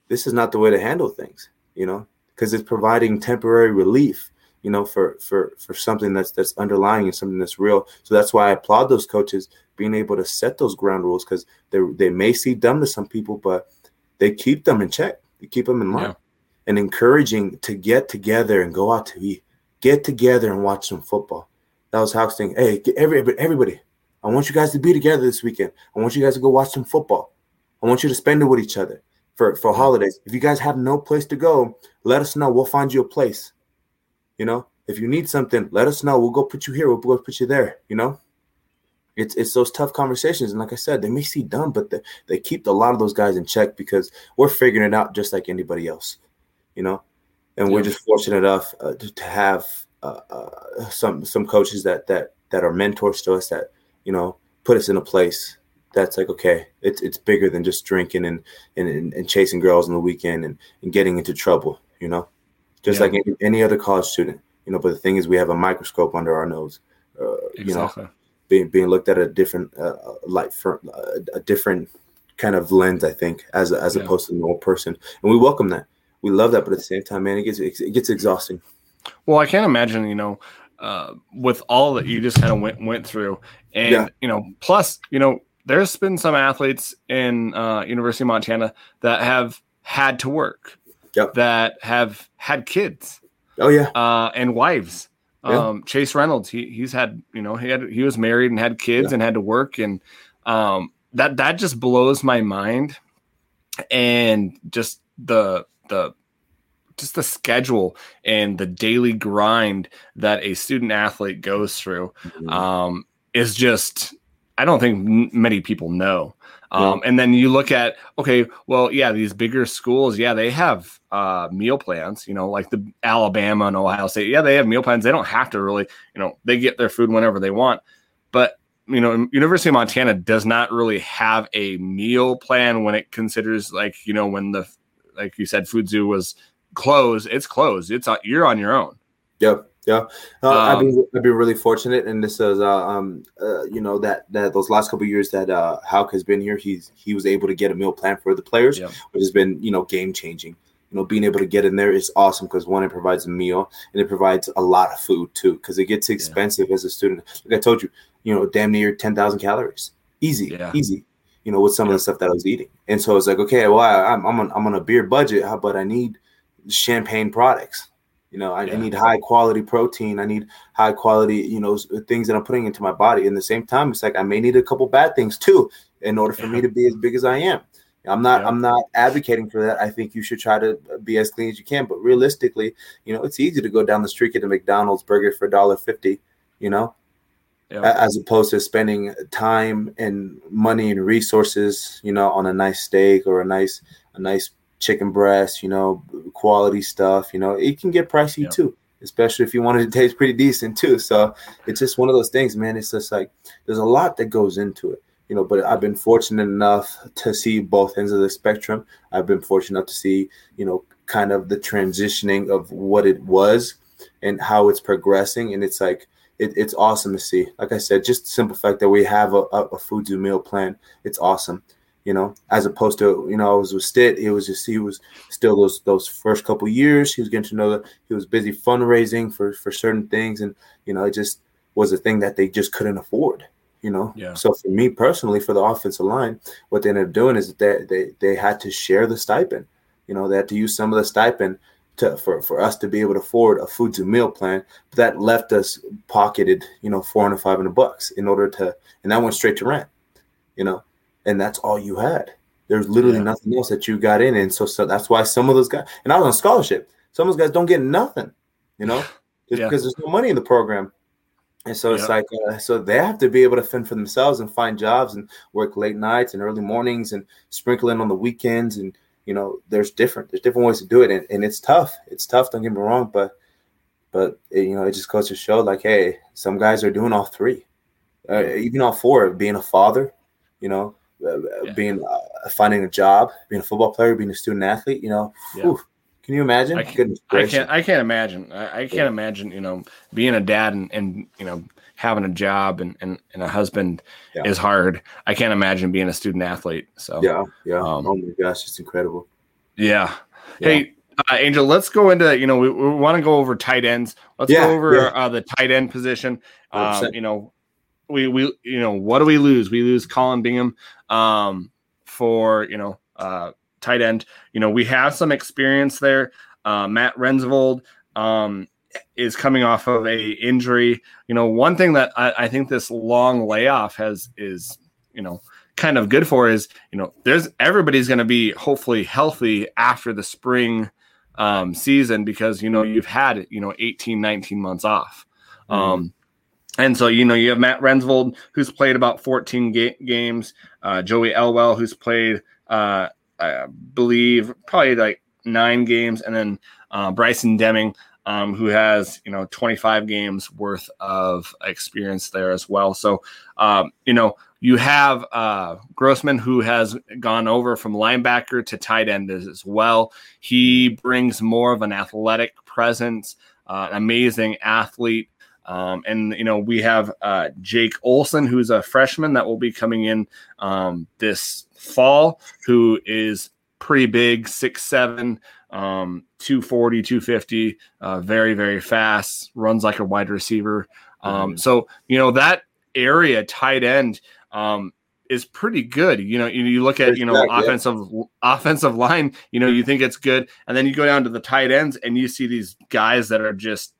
this is not the way to handle things, you know, because it's providing temporary relief, you know, for for for something that's that's underlying and something that's real. So that's why I applaud those coaches being able to set those ground rules because they they may see dumb to some people, but they keep them in check, they keep them in line, yeah. and encouraging to get together and go out to eat, get together and watch some football that was Hauck's thing. Hey, everybody, everybody, I want you guys to be together this weekend. I want you guys to go watch some football. I want you to spend it with each other for for holidays. If you guys have no place to go, let us know. We'll find you a place. You know, if you need something, let us know. We'll go put you here. We'll go put you there. You know, it's it's those tough conversations. And like I said, they may seem dumb, but they, they keep a lot of those guys in check because we're figuring it out just like anybody else. You know, and we're just fortunate enough uh, to, to, have uh, uh, some some coaches that that that are mentors to us that you know put us in a place that's like okay it's it's bigger than just drinking and and, and chasing girls on the weekend and, and getting into trouble you know just yeah. like any, any, other college student you know but the thing is we have a microscope under our nose uh, exactly. you know being being looked at a different uh, light for uh, a different kind of lens i think as as yeah. opposed to the normal person and we welcome that we love that but at the same time man it gets it gets exhausting well i can't imagine you know uh, with all that you just kind of went went through, and yeah. you know, plus you know, there's been some athletes in uh, University of Montana that have had to work, yep. that have had kids. Oh yeah, uh, and wives. Yeah. Um, Chase Reynolds, he he's had you know he had he was married and had kids yeah. and had to work, and um, that that just blows my mind, and just the the just the schedule and the daily grind that a student athlete goes through mm-hmm. um, is just I don't think many people know. Um, yeah. And then you look at okay, well, yeah, these bigger schools, yeah, they have uh, meal plans. You know, like the Alabama and Ohio State, yeah, they have meal plans. They don't have to really, you know, they get their food whenever they want. But you know, University of Montana does not really have a meal plan when it considers like you know when the like you said, Food Zoo was closed, it's closed. It's uh, you're on your own. Yep. Yeah, uh, um, I've been I've been really fortunate, and this is uh, um uh, you know that that those last couple years that uh Hauck has been here, he's he was able to get a meal plan for the players, yep. which has been you know game changing. You know, being able to get in there is awesome because one, it provides a meal, and it provides a lot of food too. Because it gets expensive yeah. as a student. Like I told you, you know, damn near ten thousand calories, easy, yeah. easy. You know, with some yeah. of the stuff that I was eating, and so I was like, okay, well, I, I'm I'm on, I'm on a beer budget, but I need champagne products. You know, I, yeah. I, need high quality protein. I need high quality, you know, things that I'm putting into my body. In the same time, it's like I may need a couple bad things too in order for yeah. me to be as big as I am. I'm not yeah. I'm not advocating for that. I think you should try to uh, be as clean as you can. But realistically, you know, it's easy to go down the street get a McDonald's burger for a dollar fifty, you know, as opposed to spending time and money and resources, you know, on a nice steak or a nice a nice chicken breast, you know, quality stuff. You know, it can get pricey yeah. too, especially if you want it to taste pretty decent too. So it's just one of those things, man. It's just like there's a lot that goes into it, you know. But I've been fortunate enough to see both ends of the spectrum. I've been fortunate enough to see, you know, kind of the transitioning of what it was and how it's progressing. And it's like it, it's awesome to see. Like I said, just the simple fact that we have a, a, a Food Zoo meal plan, it's awesome you know, as opposed to, you know, I was with Stitt, it was just he was still those those first couple years, he was getting to know that he was busy fundraising for for certain things and you know, it just was a thing that they just couldn't afford, you know. Yeah. So for me personally, for the offensive line, what they ended up doing is that they they, they had to share the stipend. You know, they had to use some of the stipend to for, for us to be able to afford a Food Zoo meal plan. But that left us pocketed, you know, four hundred, five hundred bucks in order to and that went straight to rent, you know and that's all you had. There's literally yeah. nothing else that you got in, and so so that's why some of those guys. And I was on scholarship. Some of those guys don't get nothing, you know, *sighs* just yeah. because there's no money in the program. And so it's like, uh, so they have to be able to fend for themselves and find jobs and work late nights and early mornings and sprinkle in on the weekends. And, you know, there's different, there's different ways to do it. And, and it's tough. It's tough. Don't get me wrong. But, but, it, you know, it just goes to show like, hey, some guys are doing all three, uh, even all four, being a father, you know, yeah. being uh, finding a job, being a football player, being a student athlete. You know, yeah. whew, can you imagine? I, can, I can't. I can't imagine. I, I can't yeah. imagine. You know, being a dad and, and you know having a job and, and, and a husband is hard. I can't imagine being a student athlete. So yeah, yeah. Um, oh my gosh, it's incredible. Yeah. Hey, uh, Angel, let's go into you know we, we want to go over tight ends. Let's yeah, go over yeah. uh, the tight end position. Um, you know, we we you know what do we lose? We lose Colin Bingham um, for you know uh, tight end. You know we have some experience there. Uh, Matt Rensvold um, is coming off of a injury. You know one thing that I, I think this long layoff has is you know kind of good for is, you know, there's everybody's going to be hopefully healthy after the spring um, season because, you know, you've had, you know, 18, 19 months off. Mm-hmm. Um, and so, you know, you have Matt Rensvold, who's played about 14 ga- games, uh, Joey Elwell, who's played, uh, I believe, probably like nine games, and then uh, Bryson Deming, um, who has you know 25 games worth of experience there as well. So um, you know you have uh, Grossman who has gone over from linebacker to tight end as well. He brings more of an athletic presence, uh, amazing athlete. Um, and you know we have uh, Jake Olson, who's a freshman that will be coming in um, this fall, who is pretty big, six seven, um, 240, 250, uh, very, very fast, runs like a wide receiver. Um, mm-hmm. So, you know, that area tight end um, is pretty good. You know, you, you look at, you know, offensive offensive line, you know, you think it's good. And then you go down to the tight ends and you see these guys that are just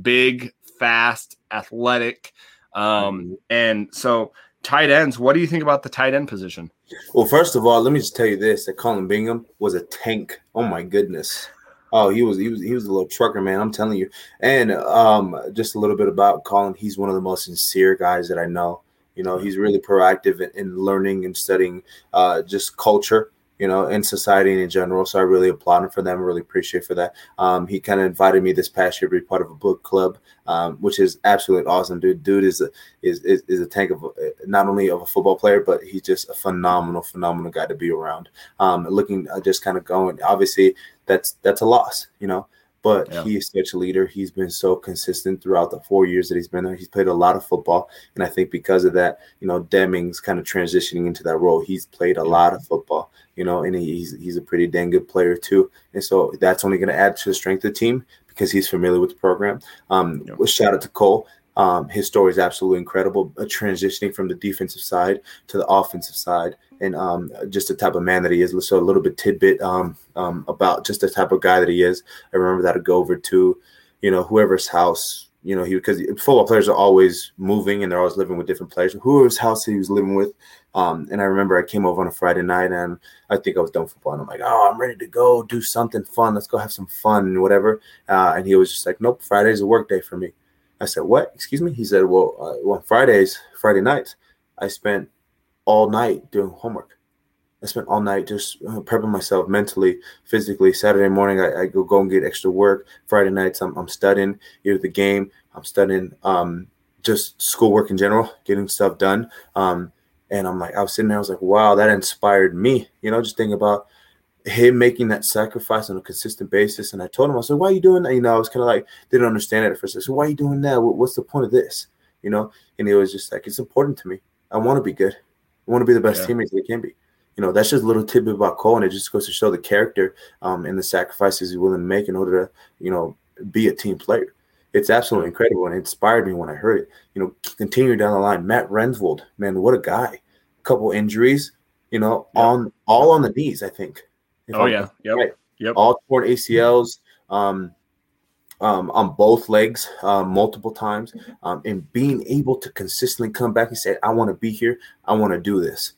big, fast, athletic. Um, mm-hmm. And so tight ends, what do you think about the tight end position? Well, first of all, let me just tell you this: that Colin Bingham was a tank. Oh my goodness. Oh, he was he was he was a little trucker, man. I'm telling you. And um, just a little bit about Colin. He's one of the most sincere guys that I know. You know, he's really proactive in, in learning and studying uh, just culture you know, in society in general. So I really applaud him for them. I really appreciate for that. Um, he kind of invited me this past year to be part of a book club, um, which is absolutely awesome. Dude, dude is a is is, is a tank of not only of a football player, but he's just a phenomenal, phenomenal guy to be around. Um, looking uh, just kind of going. Obviously, that's that's a loss, you know but yeah. he is such a leader. He's been so consistent throughout the four years that he's been there. He's played a lot of football, and I think because of that, you know, Deming's kind of transitioning into that role. He's played a lot of football, you know, and he's he's a pretty dang good player too. And so that's only going to add to the strength of the team because he's familiar with the program. Um, yeah. Shout out to Cole. Um, his story is absolutely incredible. Uh, transitioning from the defensive side to the offensive side, and um, just the type of man that he is. So a little bit tidbit um, um, about just the type of guy that he is. I remember that I'd go over to, you know, whoever's house. You know, he because football players are always moving and they're always living with different players. Whoever's house he was living with, um, and I remember I came over on a Friday night and I think I was done football. And I'm like, oh, I'm ready to go do something fun. Let's go have some fun and whatever. Uh, and he was just like, nope, Friday's a work day for me. I said, "What? Excuse me?" He said, "Well, uh, well, Fridays, Friday nights, I spent all night doing homework. I spent all night just uh, prepping myself mentally, physically. Saturday morning, I, I, go go and get extra work. Friday nights, I'm, I'm studying either the game, I'm studying um, just schoolwork in general, getting stuff done. Um, and I'm like, I was sitting there, I was like, wow, that inspired me. You know, just thinking about him making that sacrifice on a consistent basis. And I told him, I said, why are you doing that? You know, I was kind of like, didn't understand it at first. I said, why are you doing that? What's the point of this? You know, and he was just like, it's important to me. I want to be good. I want to be the best yeah. teammate they can be. You know, that's just a little tidbit about Cole, and it just goes to show the character um, and the sacrifices he's willing to make in order to, you know, be a team player. It's absolutely incredible, and it inspired me when I heard it. You know, continue down the line, Matt Rensvold, man, what a guy! A couple injuries, you know, yeah. on all on the knees, I think. Oh I'm, yeah, yep, right. yep. All torn ACLs, um, um, on both legs, um, multiple times, um, and being able to consistently come back and say, "I want to be here. I want to do this."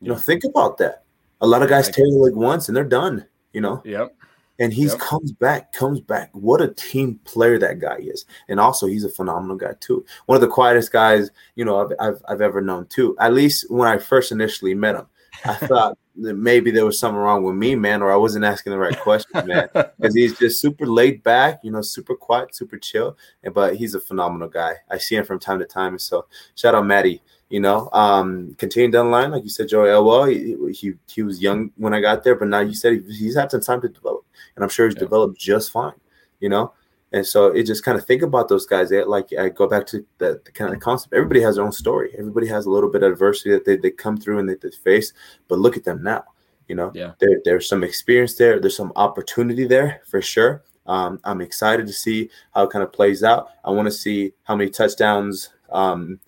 You know, think about that. A lot of guys tear the leg once and they're done. You know. Yep. And he yep. comes back, comes back. What a team player that guy is, and also he's a phenomenal guy too. One of the quietest guys you know I've, I've, I've ever known too. At least when I first initially met him, I thought maybe there was something wrong with me, man, or I wasn't asking the right question, *laughs* man. Because he's just super laid back, you know, super quiet, super chill. And but he's a phenomenal guy. I see him from time to time. So shout out Maddie. You know, um, continue down the line, like you said, Joey Elwell. He, he he was young when I got there, but now you said he, he's had some time to develop, and I'm sure he's yeah. developed just fine. You know, and so it just kind of think about those guys. They, like I go back to the, the, kind of concept. Everybody has their own story. Everybody has a little bit of adversity that they, they come through and they, they face. But look at them now. You know, yeah. there, there's some experience there. There's some opportunity there for sure. Um, I'm excited to see how it kind of plays out. I want to see how many touchdowns um,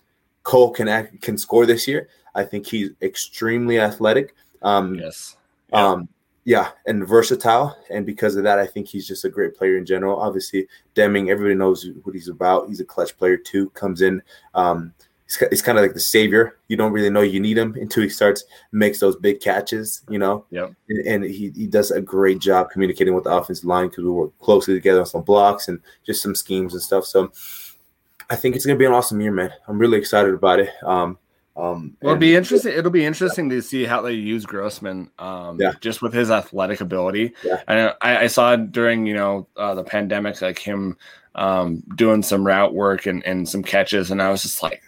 Cole can act, can score this year. I think he's extremely athletic. Um, yes. Yeah. Um, yeah, and versatile. And because of that, I think he's just a great player in general. Obviously, Deming, everybody knows what he's about. He's a clutch player too. Comes in, um, he's, he's kind of like the savior. You don't really know you need him until he starts makes those big catches, you know. Yep. And, and he, he does a great job communicating with the offensive line because we work closely together on some blocks and just some schemes and stuff. So I think it's gonna be an awesome year, man. I'm really excited about it. Um, um, well, it'll be interesting. It'll be interesting to see how they use Grossman, um, Yeah. just with his athletic ability. Yeah. And I, I saw during you know uh, the pandemic, like him um, doing some route work and, and some catches, and I was just like,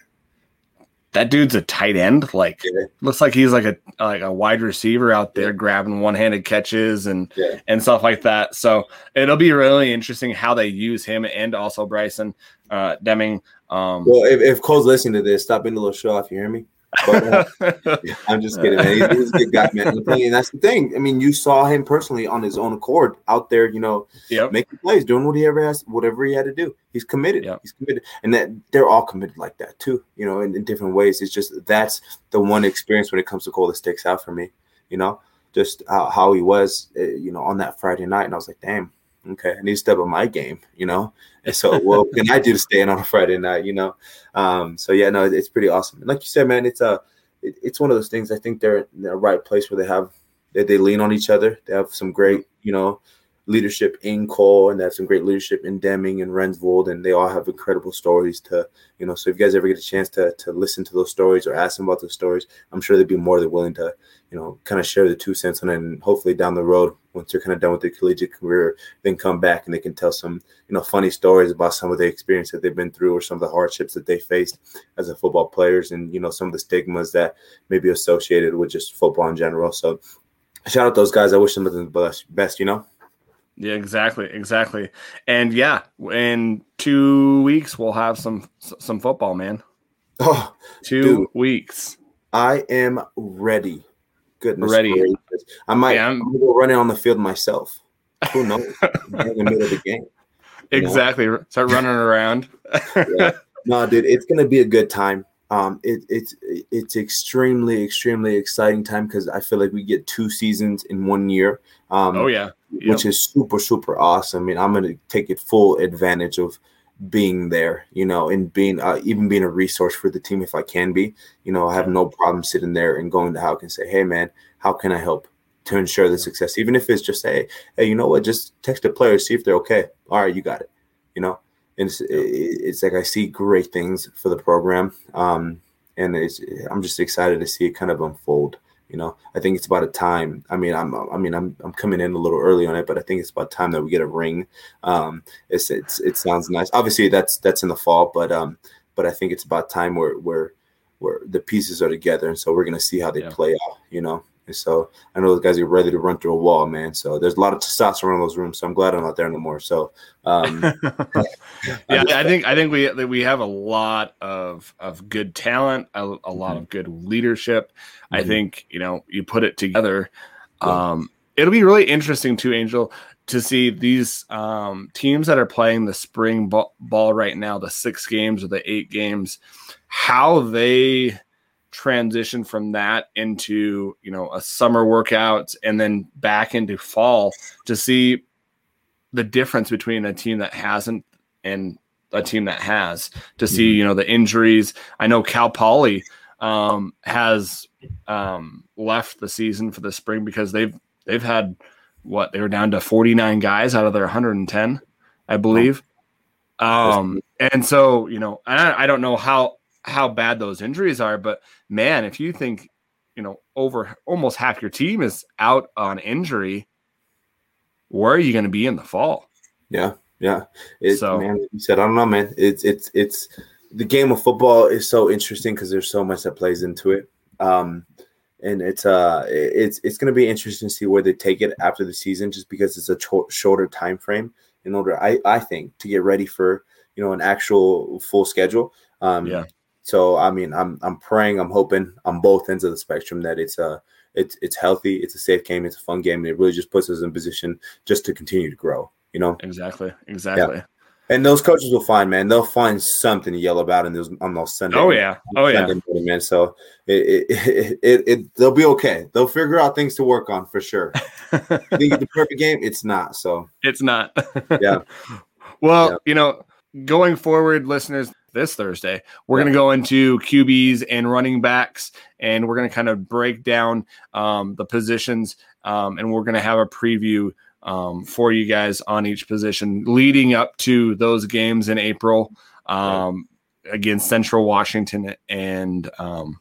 that dude's a tight end. Like, Yeah. looks like he's like a like a wide receiver out there grabbing one handed catches and Yeah. and stuff like that. So it'll be really interesting how they use him and also Bryson uh, Deming. Um, Well, if, if Cole's listening to this, stop being a little show off. You hear me? But, uh, *laughs* I'm just kidding, man. He's, he's a good guy, man. I'm telling you, And that's the thing. I mean, you saw him personally on his own accord out there, you know, yep. making plays, doing what he ever has, whatever he had to do. He's committed. Yep. He's committed, and that they're all committed like that too. You know, in, in different ways. It's just that's the one experience when it comes to Cole that sticks out for me. You know, just how, how he was, uh, you know, on that Friday night, and I was like, damn. Okay, I need to step up my game, you know. And so, what can I do to stay in on a Friday night, you know? Um, so yeah, no, it's pretty awesome. And like you said, man, it's a, it, it's one of those things. I think they're in the right place where they have, that they lean on each other. They have some great, you know, leadership in Cole, and they have some great leadership in Deming and Rensvold, and they all have incredible stories to, you know. So if you guys ever get a chance to to listen to those stories or ask them about those stories, I'm sure they'd be more than willing to, you know, kind of share the two cents on it, and hopefully down the road, once they're kind of done with their collegiate career, then come back and they can tell some, you know, funny stories about some of the experience that they've been through or some of the hardships that they faced as a football players, and you know, some of the stigmas that may be associated with just football in general. So. Shout out those guys. I wish them the best, best you know. Yeah, exactly, exactly. And yeah, in two weeks we'll have some some football, man. Oh, Two Dude. weeks. I am ready. Goodness Ready. gracious. I might Yeah, I'm, I'm- go running on the field myself. Who knows? *laughs* in the middle of the game. You know? Exactly. Start running around. *laughs* No, dude, it's gonna be a good time. Um, it, it's it's extremely extremely exciting time because I feel like we get two seasons in one year. Um, oh yeah. Which is super super awesome. I mean, I'm gonna take it full advantage of being there, you know, and being uh, even being a resource for the team if I can be. You know, I have no problem sitting there and going to Hauck and say, "Hey, man, how can I help to ensure the success?" Even if it's just say, "Hey, you know what? Just text the players, see if they're okay." All right, you got it. You know, and it's, it's like I see great things for the program, um, and it's I'm just excited to see it kind of unfold. You know, I think it's about a time. I mean, I'm, I mean, I'm, I'm coming in a little early on it, but I think it's about time that we get a ring. Um, it's, it's, it sounds nice. Obviously, that's, that's in the fall, but, um, but I think it's about time where, where, where the pieces are together, and so we're gonna see how they Yeah. play out. You know, and so I know those guys are ready to run through a wall, man. So there's a lot of testosterone in those rooms. So I'm glad I'm not there no more. So, um, *laughs* yeah, I think I think we we have a lot of of good talent, a, a lot of good leadership. I Mhm. think you know you put it together. Yeah. Um, it'll be really interesting too, Angel, to see these um, teams that are playing the spring ball, ball right now, the six games or the eight games, how they transition from that into you know a summer workout and then back into fall to see the difference between a team that hasn't and a team that has to see Mhm. you know the injuries. I know cal poly um, has um, left the season for the spring because they've they've had what they were down to 49 guys out of their 110 i believe. Um, and so you know I, I don't know how how bad those injuries are but man if you think you know over almost half your team is out on injury where are you going to be in the fall Yeah, yeah. It, So- man, you said, I don't know, man. It's it's it's the game of football is so interesting because there's so much that plays into it. Um, and it's uh it's it's going to be interesting to see where they take it after the season, just because it's a cho- shorter time frame in order, I I think, to get ready for you know an actual full schedule. Um, Yeah. So I mean, I'm I'm praying, I'm hoping on both ends of the spectrum that it's uh it's it's healthy, it's a safe game, it's a fun game, and it really just puts us in position just to continue to grow. You know. exactly exactly And those coaches will find, man. They'll find something to yell about in those on those Sunday. oh yeah oh yeah Sunday morning, man. So it, it, it, *laughs* it, it they'll be okay. They'll figure out things to work on for sure. You think it's the perfect game? It's not. So it's not *laughs* Yeah. well Yeah. you know going forward listeners this Thursday. We're going to go into QBs and running backs, and we're going to kind of break down um, the positions, um, and we're going to have a preview um, for you guys on each position leading up to those games in April um, against Central Washington and um,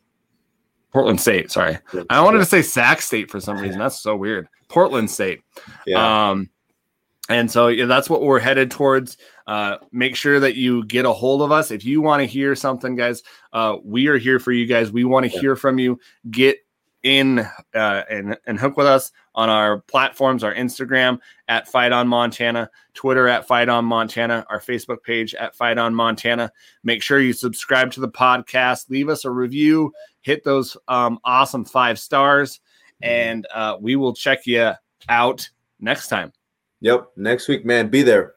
Portland State. Sorry, I wanted to say Sac State for some reason. *laughs* That's so weird. Portland State. Yeah. Um, and so yeah, that's what we're headed towards. Uh, make sure that you get a hold of us if you want to hear something, guys. Uh, we are here for you guys. We want to yeah. hear from you. Get in uh, and and hook with us on our platforms, our Instagram at Fight on Montana, Twitter at Fight on Montana, our Facebook page at Fight on Montana. Make sure you subscribe to the podcast, leave us a review, hit those um, awesome five stars, and uh, we will check you out next time. Yep, next week, man. Be there.